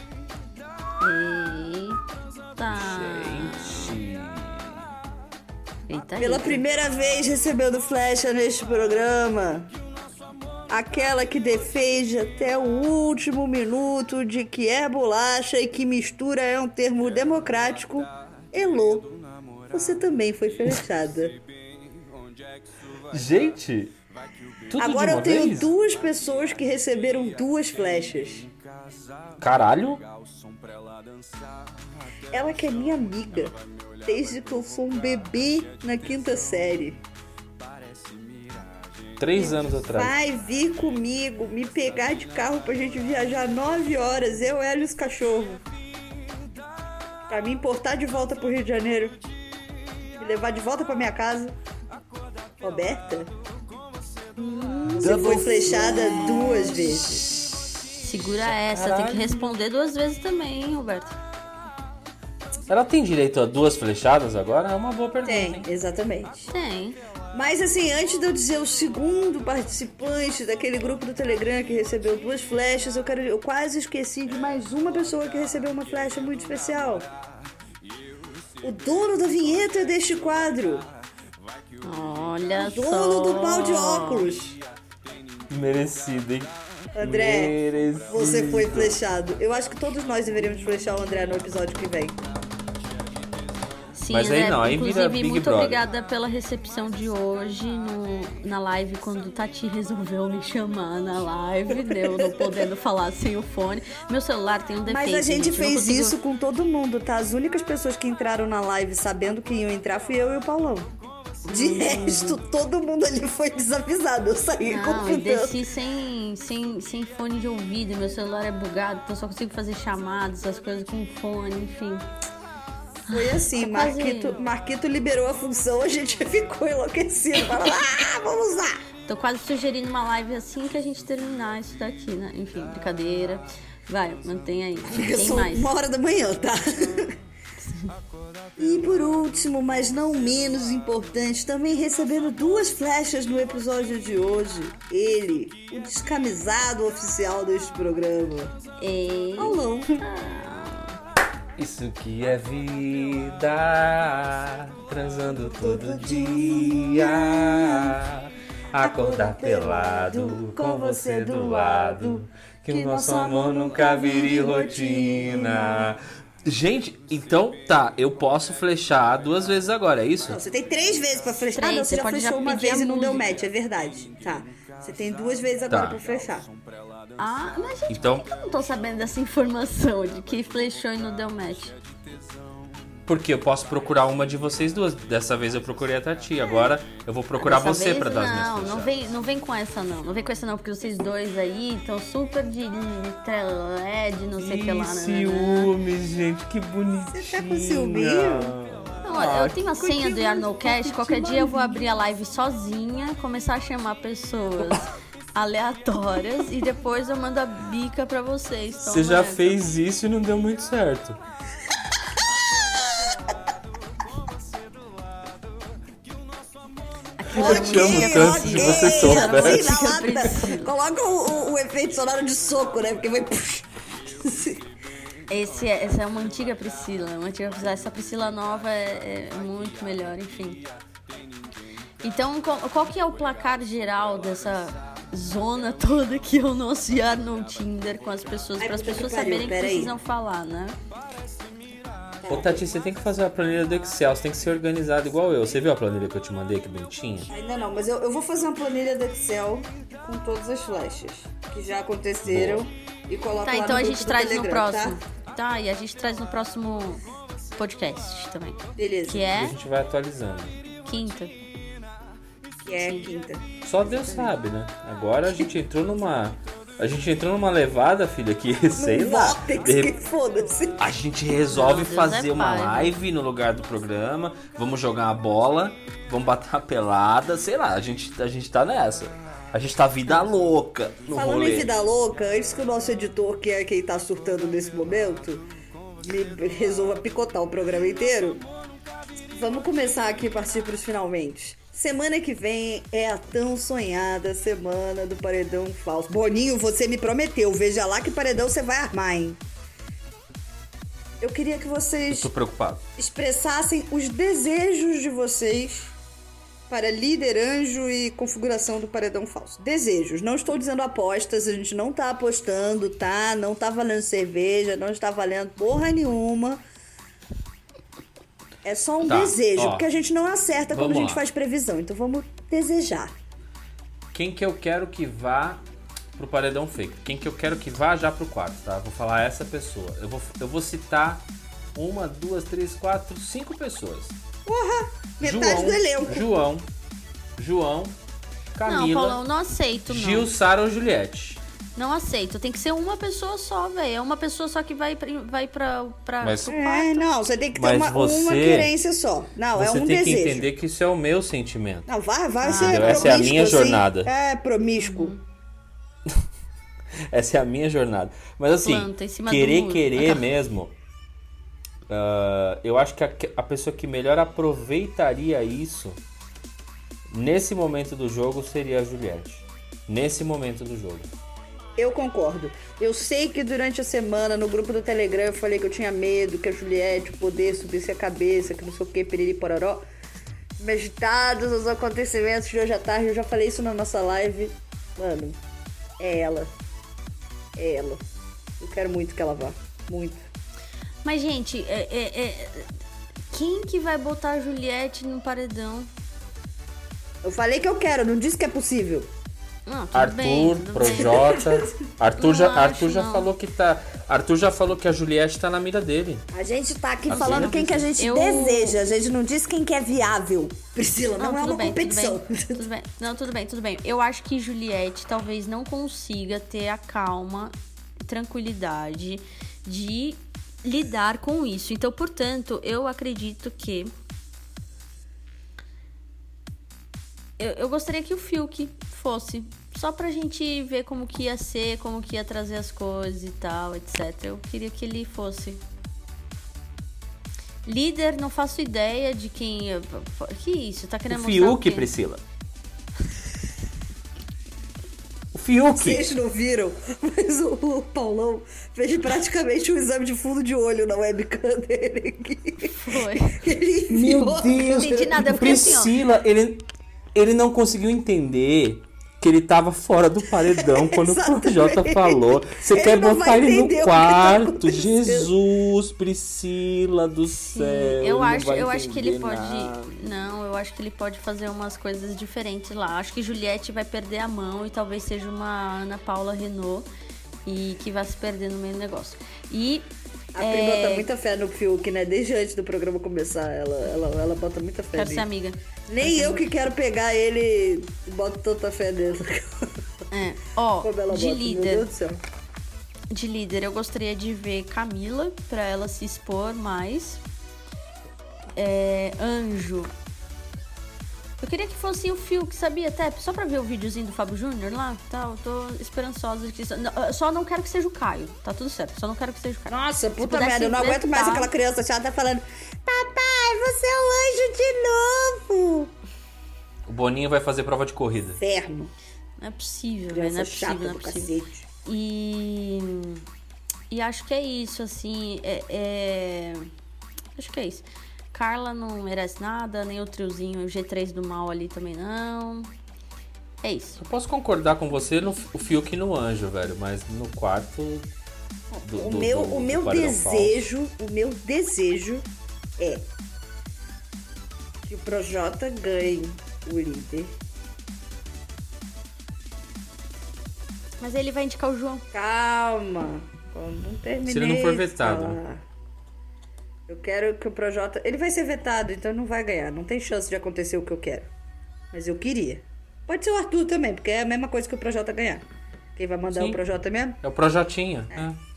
Eita. Gente. Eita, Pela eita. primeira vez recebendo flecha neste programa. Aquela que defende até o último minuto de que é bolacha e que mistura é um termo democrático. Elô, você também foi flechada. Gente, tudo Agora eu tenho vez? duas pessoas que receberam duas flechas. Caralho. Ela que é minha amiga, desde que eu sou um bebê na quinta série. Três anos atrás. Vai vir comigo, me pegar de carro pra gente viajar nove horas, eu, ela e os cachorros. Pra me importar de volta pro Rio de Janeiro. Levar de volta pra minha casa. Roberta? Você Double foi flechada duas vezes. Segura essa, tem Caralho. que responder duas vezes também, hein, Roberto? Ela tem direito a duas flechadas agora? É uma boa pergunta, Tem, hein? exatamente. Tem. Mas assim, antes de eu dizer o segundo participante daquele grupo do Telegram que recebeu duas flechas, eu quero. Eu quase esqueci de mais uma pessoa que recebeu uma flecha muito especial. O dono da vinheta deste quadro. Olha só. Dono do pau de óculos. Merecido, hein? André, Merecido. você foi flechado. Eu acho que todos nós deveríamos flechar o André no episódio que vem. Sim, Mas aí André, não, aí vira inclusive, Big muito Brother. obrigada pela recepção de hoje no, na live, quando o Tati resolveu me chamar na live, né, eu não podendo falar sem o fone. Meu celular tem um defeito. Mas a gente não fez consigo- isso com todo mundo, tá? As únicas pessoas que entraram na live sabendo que iam entrar fui eu e o Paulão. De resto, todo mundo ali foi desavisado. Eu saí Não, eu desci sem, sem, sem fone de ouvido, meu celular é bugado, então eu só consigo fazer chamadas, essas coisas com fone, enfim. Foi assim, Tá Marquito, Marquito liberou a função, a gente ficou enlouquecido. Falando, ah, vamos usar! Tô quase sugerindo uma live assim que a gente terminar isso daqui, né? Enfim, brincadeira. Vai, mantém aí. São mais? uma hora da manhã, tá? E por último, mas não menos importante, também recebendo duas flechas no episódio de hoje, ele, o descamisado oficial deste programa, E... Paulão. Isso que é vida, transando todo dia. Acordar pelado com você do lado, que o nosso amor nunca vire rotina. Gente, então tá, eu posso flechar duas vezes agora, é isso? Não, você tem três vezes pra flechar. Três, não, você você já pode flechou já uma vez e não deu match, é verdade. Tá. Você tem duas vezes agora Tá. pra flechar. Ah, mas gente, Então- por que eu não tô sabendo dessa informação de que flechou e não deu match? Porque eu posso procurar uma de vocês duas. Dessa vez eu procurei a Tati, agora eu vou procurar Dessa você vez, pra dar as minhas Não, não flechadas. vem, não vem com essa não. Não vem com essa não, porque vocês dois aí estão super de, de trelé, de não sei o que lá, Ih, né? ciúmes, gente, que bonitinho. Você tá com ciúminho? Não, Ah, eu tenho a senha do Yarnowcast, qualquer dia eu vou abrir a live sozinha, começar a chamar pessoas aleatórias e depois eu mando a bica pra vocês. Você Toma já essa. fez isso e não deu muito certo. Ok, te amo tanto, se ok. você Eu preciso. Coloca o, o- o efeito sonoro de soco, né? Porque vai. Esse é, essa é uma antiga Priscila, uma antiga Priscila. Essa Priscila nova é, é muito melhor, enfim. Então, qual, qual que é o placar geral dessa zona toda que é o nosso Yar no Tinder com as pessoas, para as que pessoas pariu, saberem que pera aí. precisam falar, né? Ô Tati, você tem que fazer uma planilha do Excel, você tem que ser organizado igual eu. Você viu a planilha que eu te mandei, que bonitinha? Ainda não, mas eu, eu vou fazer uma planilha do Excel com todas as flechas que já aconteceram e coloco Tá, lá então no a gente traz no Telegram, próximo. Tá? Tá, e a gente traz no próximo podcast também. Beleza. Que E a é gente vai atualizando. quinta. Que é quinta. Só Deus sabe, né? Agora a gente entrou numa. A gente entrou numa levada, filha, que sei lá. vórtex de que foda-se. A gente resolve Não, fazer é uma pai, né? live no lugar do programa, vamos jogar uma bola, vamos bater uma pelada, sei lá, a gente, a gente tá nessa. A gente tá vida louca no Falando rolê. em vida louca, antes que o nosso editor, que é quem tá surtando nesse momento, me resolva picotar o programa inteiro, vamos começar aqui a partir pros finalmente. Semana que vem é a tão sonhada semana do paredão falso. Boninho, você me prometeu. Veja lá que paredão você vai armar, hein? Eu queria que vocês Tô preocupado. expressassem os desejos de vocês para líder, anjo e configuração do paredão falso. Desejos. Não estou dizendo apostas, a gente não tá apostando, tá? Não tá valendo cerveja, não está valendo porra nenhuma. É só um Tá, desejo, ó. porque a gente não acerta quando a gente lá. faz previsão. Então vamos desejar. Quem que eu quero que vá pro paredão fake? Quem que eu quero que vá já pro quarto, tá? Vou falar essa pessoa. Eu vou, eu vou citar uma, duas, três, quatro, cinco pessoas. Porra! Metade do elenco. João, João, Não, Camila, Paulão, não aceito, não. Gil, Sara ou Juliette. Não aceito. Tem que ser uma pessoa só, velho. É uma pessoa só que vai, pra- vai pra, pra, Mas- pro É, não, você tem que ter Mas uma, você- uma querência só. Não, é Você um tem que desejo. entender que isso é o meu sentimento. Não, vai, vai Ah. ser Entendeu? Essa é a minha assim. jornada. É, promíscuo. Uhum. Essa é a minha jornada. Mas assim, Planta em cima do querer, querer mesmo. ah, eu acho que a, a pessoa que melhor aproveitaria isso nesse momento do jogo seria a Juliette. Nesse momento do jogo. Eu concordo. Eu sei que durante a semana, no grupo do Telegram, eu falei que eu tinha medo que a Juliette poder subir a cabeça, que não sei o que, piriri pororó. Mas dados os acontecimentos de hoje à tarde, eu já falei isso na nossa live. Mano, é ela. É ela. Eu quero muito que ela vá. Muito. Mas, gente, é, é- é- quem que vai botar a Juliette no paredão? Eu falei que eu quero, não disse que é possível. Não, Arthur, bem. Projota. Arthur, Não já, acho, Arthur já não. falou que tá. Arthur já falou que a Juliette tá na mira dele. A gente tá aqui Assim, falando não quem que a gente Eu- deseja. A gente não disse quem que é viável. Priscila, não, é tudo uma bem, competição. Tudo bem, tudo bem. Não, tudo bem, tudo bem. Eu acho que Juliette talvez não consiga ter a calma, tranquilidade de lidar com isso. Então, portanto, eu acredito que. Eu, eu gostaria que o Fiuk fosse. Só pra gente ver como que ia ser, como que ia trazer as coisas e tal, etc. Eu queria que ele fosse. Líder, não faço ideia de quem. Que isso? Tá querendo O mostrar o Fiuk, quê? Priscila. O Fiuk. Vocês não viram, mas o, o Paulão fez praticamente um exame de fundo de olho na webcam dele aqui. Foi. Ele Meu Deus. Não entendi nada, eu assim, ó. Priscila, ele, ele não conseguiu entender que ele tava fora do paredão quando o Projota falou. Você Ele quer botar ele no tá quarto. acontecendo. Jesus, Priscila do céu. ele eu acho, eu acho que ele pode. nada. Não, eu acho que ele pode fazer umas coisas diferentes lá. Acho que Juliette vai perder a mão e talvez seja uma Ana Paula Renault e que vai se perder no meio do negócio. E. A é, Pri bota muita fé no Fiuk, né? Desde antes do programa começar, ela, ela, ela bota muita fé Quero ser amiga. Nem eu que quero pegar ele boto tanta fé nele. É. Ó, de bota, meu líder. Deus do céu. De líder, eu gostaria de ver Camila, pra ela se expor mais. É, Anjo. Eu queria que fosse o Fiuk, sabia, até? Só pra ver o videozinho do Fábio Júnior lá, tá? Eu tô esperançosa de que Só não quero que seja o Caio, tá tudo certo. Só não quero que seja o Caio. Nossa, Se puta merda, eu não aguento mais aquela criança chata falando Papai, você é um anjo de novo. O Boninho vai fazer prova de corrida. Inferno. Não é possível, velho. Não é possível, não é do possível. cacete. E. E acho que é isso, assim. É, é- Acho que é isso. Carla não merece nada, nem o triozinho o G3 do mal ali também não. É isso. Eu posso concordar com você no o Fiuk no anjo, velho, mas no quarto. do- O do- meu, do- o do meu paredão falso. desejo, o meu desejo é que o Projota ganhe o líder. Mas ele vai indicar o João. Calma, não terminei. Se ele não for vetado, falar. Eu quero que o Projota. Ele vai ser vetado, então não vai ganhar. Não tem chance de acontecer o que eu quero. Mas eu queria. Pode ser o Arthur também, porque é a mesma coisa que o Projota ganhar. Quem vai mandar Sim. o Projota mesmo? É o Projotinha. é.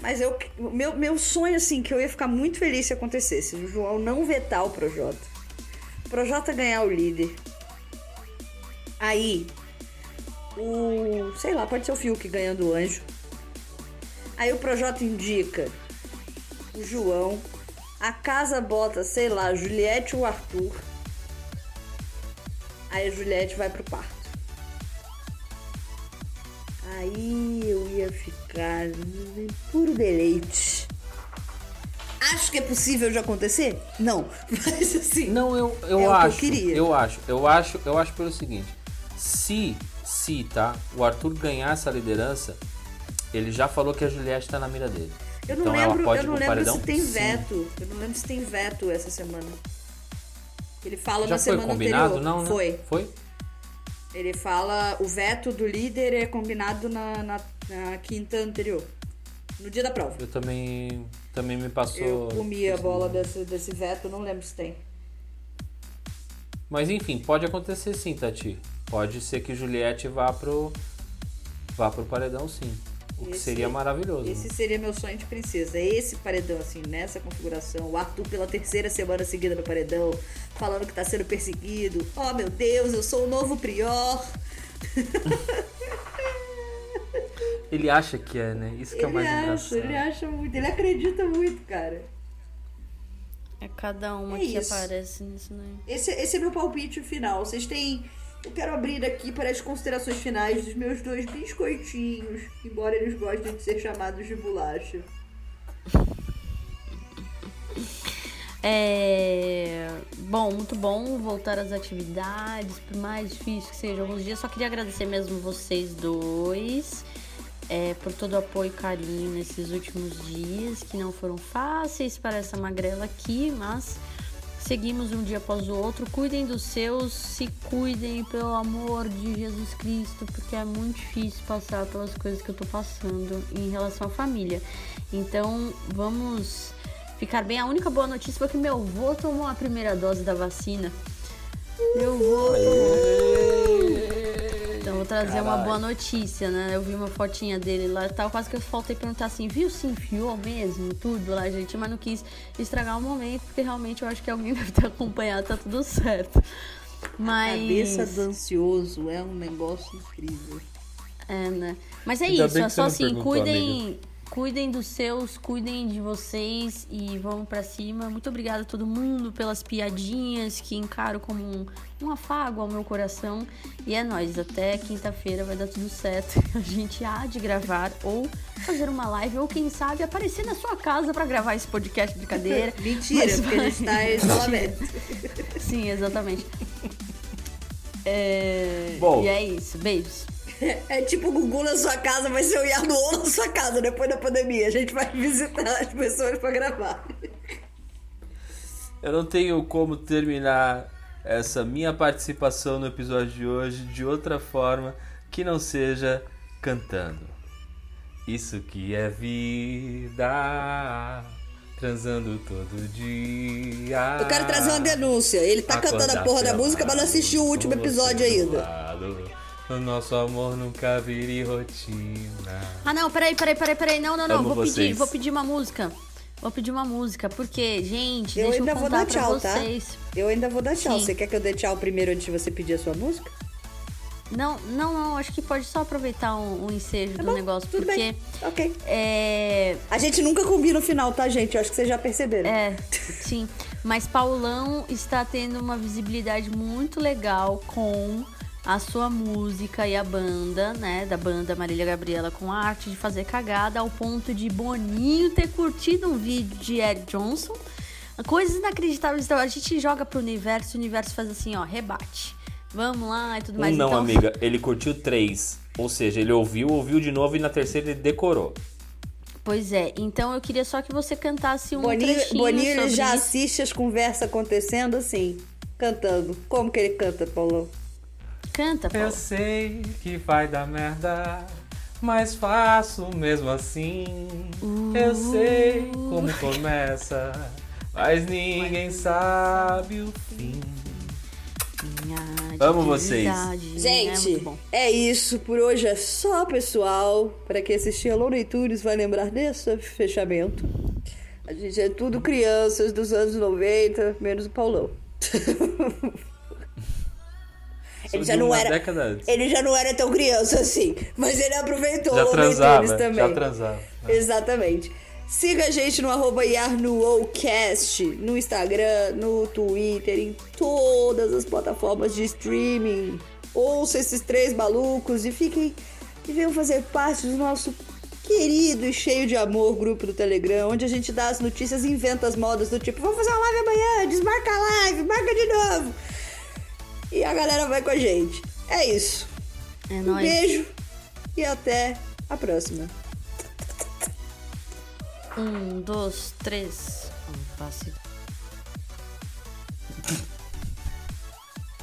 Mas eu, meu, meu sonho, assim, que eu ia ficar muito feliz se acontecesse. O João não vetar o Projota. O Projota ganhar o líder. Aí, o. Sei lá, pode ser o Fiuk ganhando o anjo. Aí o Projota indica o João. A casa bota, sei lá, Juliette ou Arthur. Aí a Juliette vai pro parto. Aí eu ia ficar puro deleite. Acho que é possível de acontecer? Não. Mas assim. Não, eu, eu É o que eu acho. queria. Eu acho, eu acho, eu acho pelo seguinte. Se, se, tá, o Arthur ganhar essa liderança, ele já falou que a Juliette tá na mira dele. Eu não então lembro, eu não lembro paredão? se tem Sim. veto. Eu não lembro se tem veto essa semana. Ele fala Já na foi semana combinado? anterior. Não, né? Foi. Foi? Ele fala, o veto do líder é combinado na, na, na quinta anterior. No dia da prova. Eu também, também me passou. Eu comi a bola desse, desse veto, não lembro se tem. Mas enfim, pode acontecer sim, Tati. Pode ser que Juliette vá pro, vá pro paredão sim. O que Esse- seria maravilhoso. Esse seria meu sonho de princesa. Esse paredão, assim, nessa configuração. O Arthur pela terceira semana seguida no paredão, falando que tá sendo perseguido. Oh, meu Deus, eu sou o novo prior. Ele acha que é, né? Isso que é o Ele mais acha, engraçado. ele acha muito, ele acredita muito, cara. É cada uma É que isso. aparece nisso, né? Esse, esse é meu palpite final. Vocês têm. Eu quero abrir aqui para as considerações finais dos meus dois biscoitinhos, embora eles gostem de ser chamados de bolacha. É... Bom, muito bom voltar às atividades, por mais difícil que seja alguns dias. Só queria agradecer mesmo vocês dois é, por todo o apoio e carinho nesses últimos dias, que não foram fáceis para essa magrela aqui, mas seguimos um dia após o outro. Cuidem dos seus, se cuidem, pelo amor de Jesus Cristo, porque é muito difícil passar pelas coisas que eu tô passando em relação à família. Então, vamos ficar bem. A única boa notícia foi que meu avô tomou a primeira dose da vacina. Meu avô tomou. Vou trazer uma Caralho. boa notícia, né? Eu vi uma fotinha dele lá e tal, quase que eu faltei perguntar assim, viu se enfiou mesmo tudo lá, gente, mas não quis estragar o momento, porque realmente eu acho que alguém deve ter acompanhado, tá tudo certo. Mas. Cabeça do ansioso é um negócio incrível. É, né? Mas é Ainda isso, é só assim, cuidem, cuidem dos seus, cuidem de vocês e vamos pra cima. Muito obrigada a todo mundo pelas piadinhas que encaro como um, um afago ao meu coração. E é nóis, até quinta-feira vai dar tudo certo. A gente há de gravar ou fazer uma live ou quem sabe aparecer na sua casa pra gravar esse podcast de brincadeira. Mentira, Mas porque a gente tá vai- em isolamento. Sim, exatamente. É... Bom. E é isso, beijos. É tipo o Gugu na sua casa, vai ser o Yarno na sua casa depois da pandemia. A gente vai visitar as pessoas pra gravar. Eu não tenho como terminar essa minha participação no episódio de hoje de outra forma que não seja cantando. Isso que é vida, transando todo dia. Eu quero trazer uma denúncia. Ele tá cantando a porra da música, mas não assistiu o último episódio ainda. lado, O nosso amor nunca vire rotina. Ah, não, peraí, peraí, peraí, peraí. Não, não, não. Amo Vou pedir, vocês. vou pedir uma música. Vou pedir uma música, porque, gente, Eu deixa ainda eu vou dar tchau, pra tá? vocês. Eu ainda vou dar tchau. Sim. Você quer que eu dê tchau primeiro antes de você pedir a sua música? Não, não, não, acho que pode só aproveitar um, um ensejo Tá do bom, negócio, tudo porque bem. Ok. é. A gente nunca combina o final, tá, gente? Eu acho que vocês já perceberam. É, sim. Mas Paulão está tendo uma visibilidade muito legal com a sua música e a banda, né? Da banda Marília Gabriela com a arte de fazer cagada, ao ponto de Boninho ter curtido um vídeo de Eric Johnson. Coisas inacreditáveis. Então a gente joga pro universo, o universo faz assim, ó, rebate. Vamos lá e tudo mais. Não, então, amiga. Ele curtiu três. Ou seja, ele ouviu, ouviu de novo e na terceira ele decorou. Pois é, então eu queria só que você cantasse um Boninho, trechinho Boninho ele sobre já isso. assiste as conversas acontecendo assim, cantando. Como que ele canta, Paulão? Canta, Eu Paulo. sei que vai dar merda, mas faço mesmo assim. Eu sei como começa, mas ninguém sabe o fim. Amo vocês. é muito Gente, bom. é isso. Por hoje é só, pessoal. Para quem assistir a Looney Tunes vai lembrar desse fechamento. A gente é tudo crianças dos anos 90, menos o Paulão. Ele já não era- antes. Ele já não era tão criança assim, mas ele aproveitou Já o transava, Tunes também. já transava. Exatamente. Siga a gente no arroba YarnoOcast, no Instagram, no Twitter, em todas as plataformas de streaming. Ouça esses três malucos e fiquem e venham fazer parte do nosso querido e cheio de amor grupo do Telegram, onde a gente dá as notícias e inventa as modas do tipo, vamos fazer uma live amanhã, desmarca a live, marca de novo. E a galera vai com a gente. É isso. É Um nóis. beijo e até a próxima. Um, dois, três. Um passe.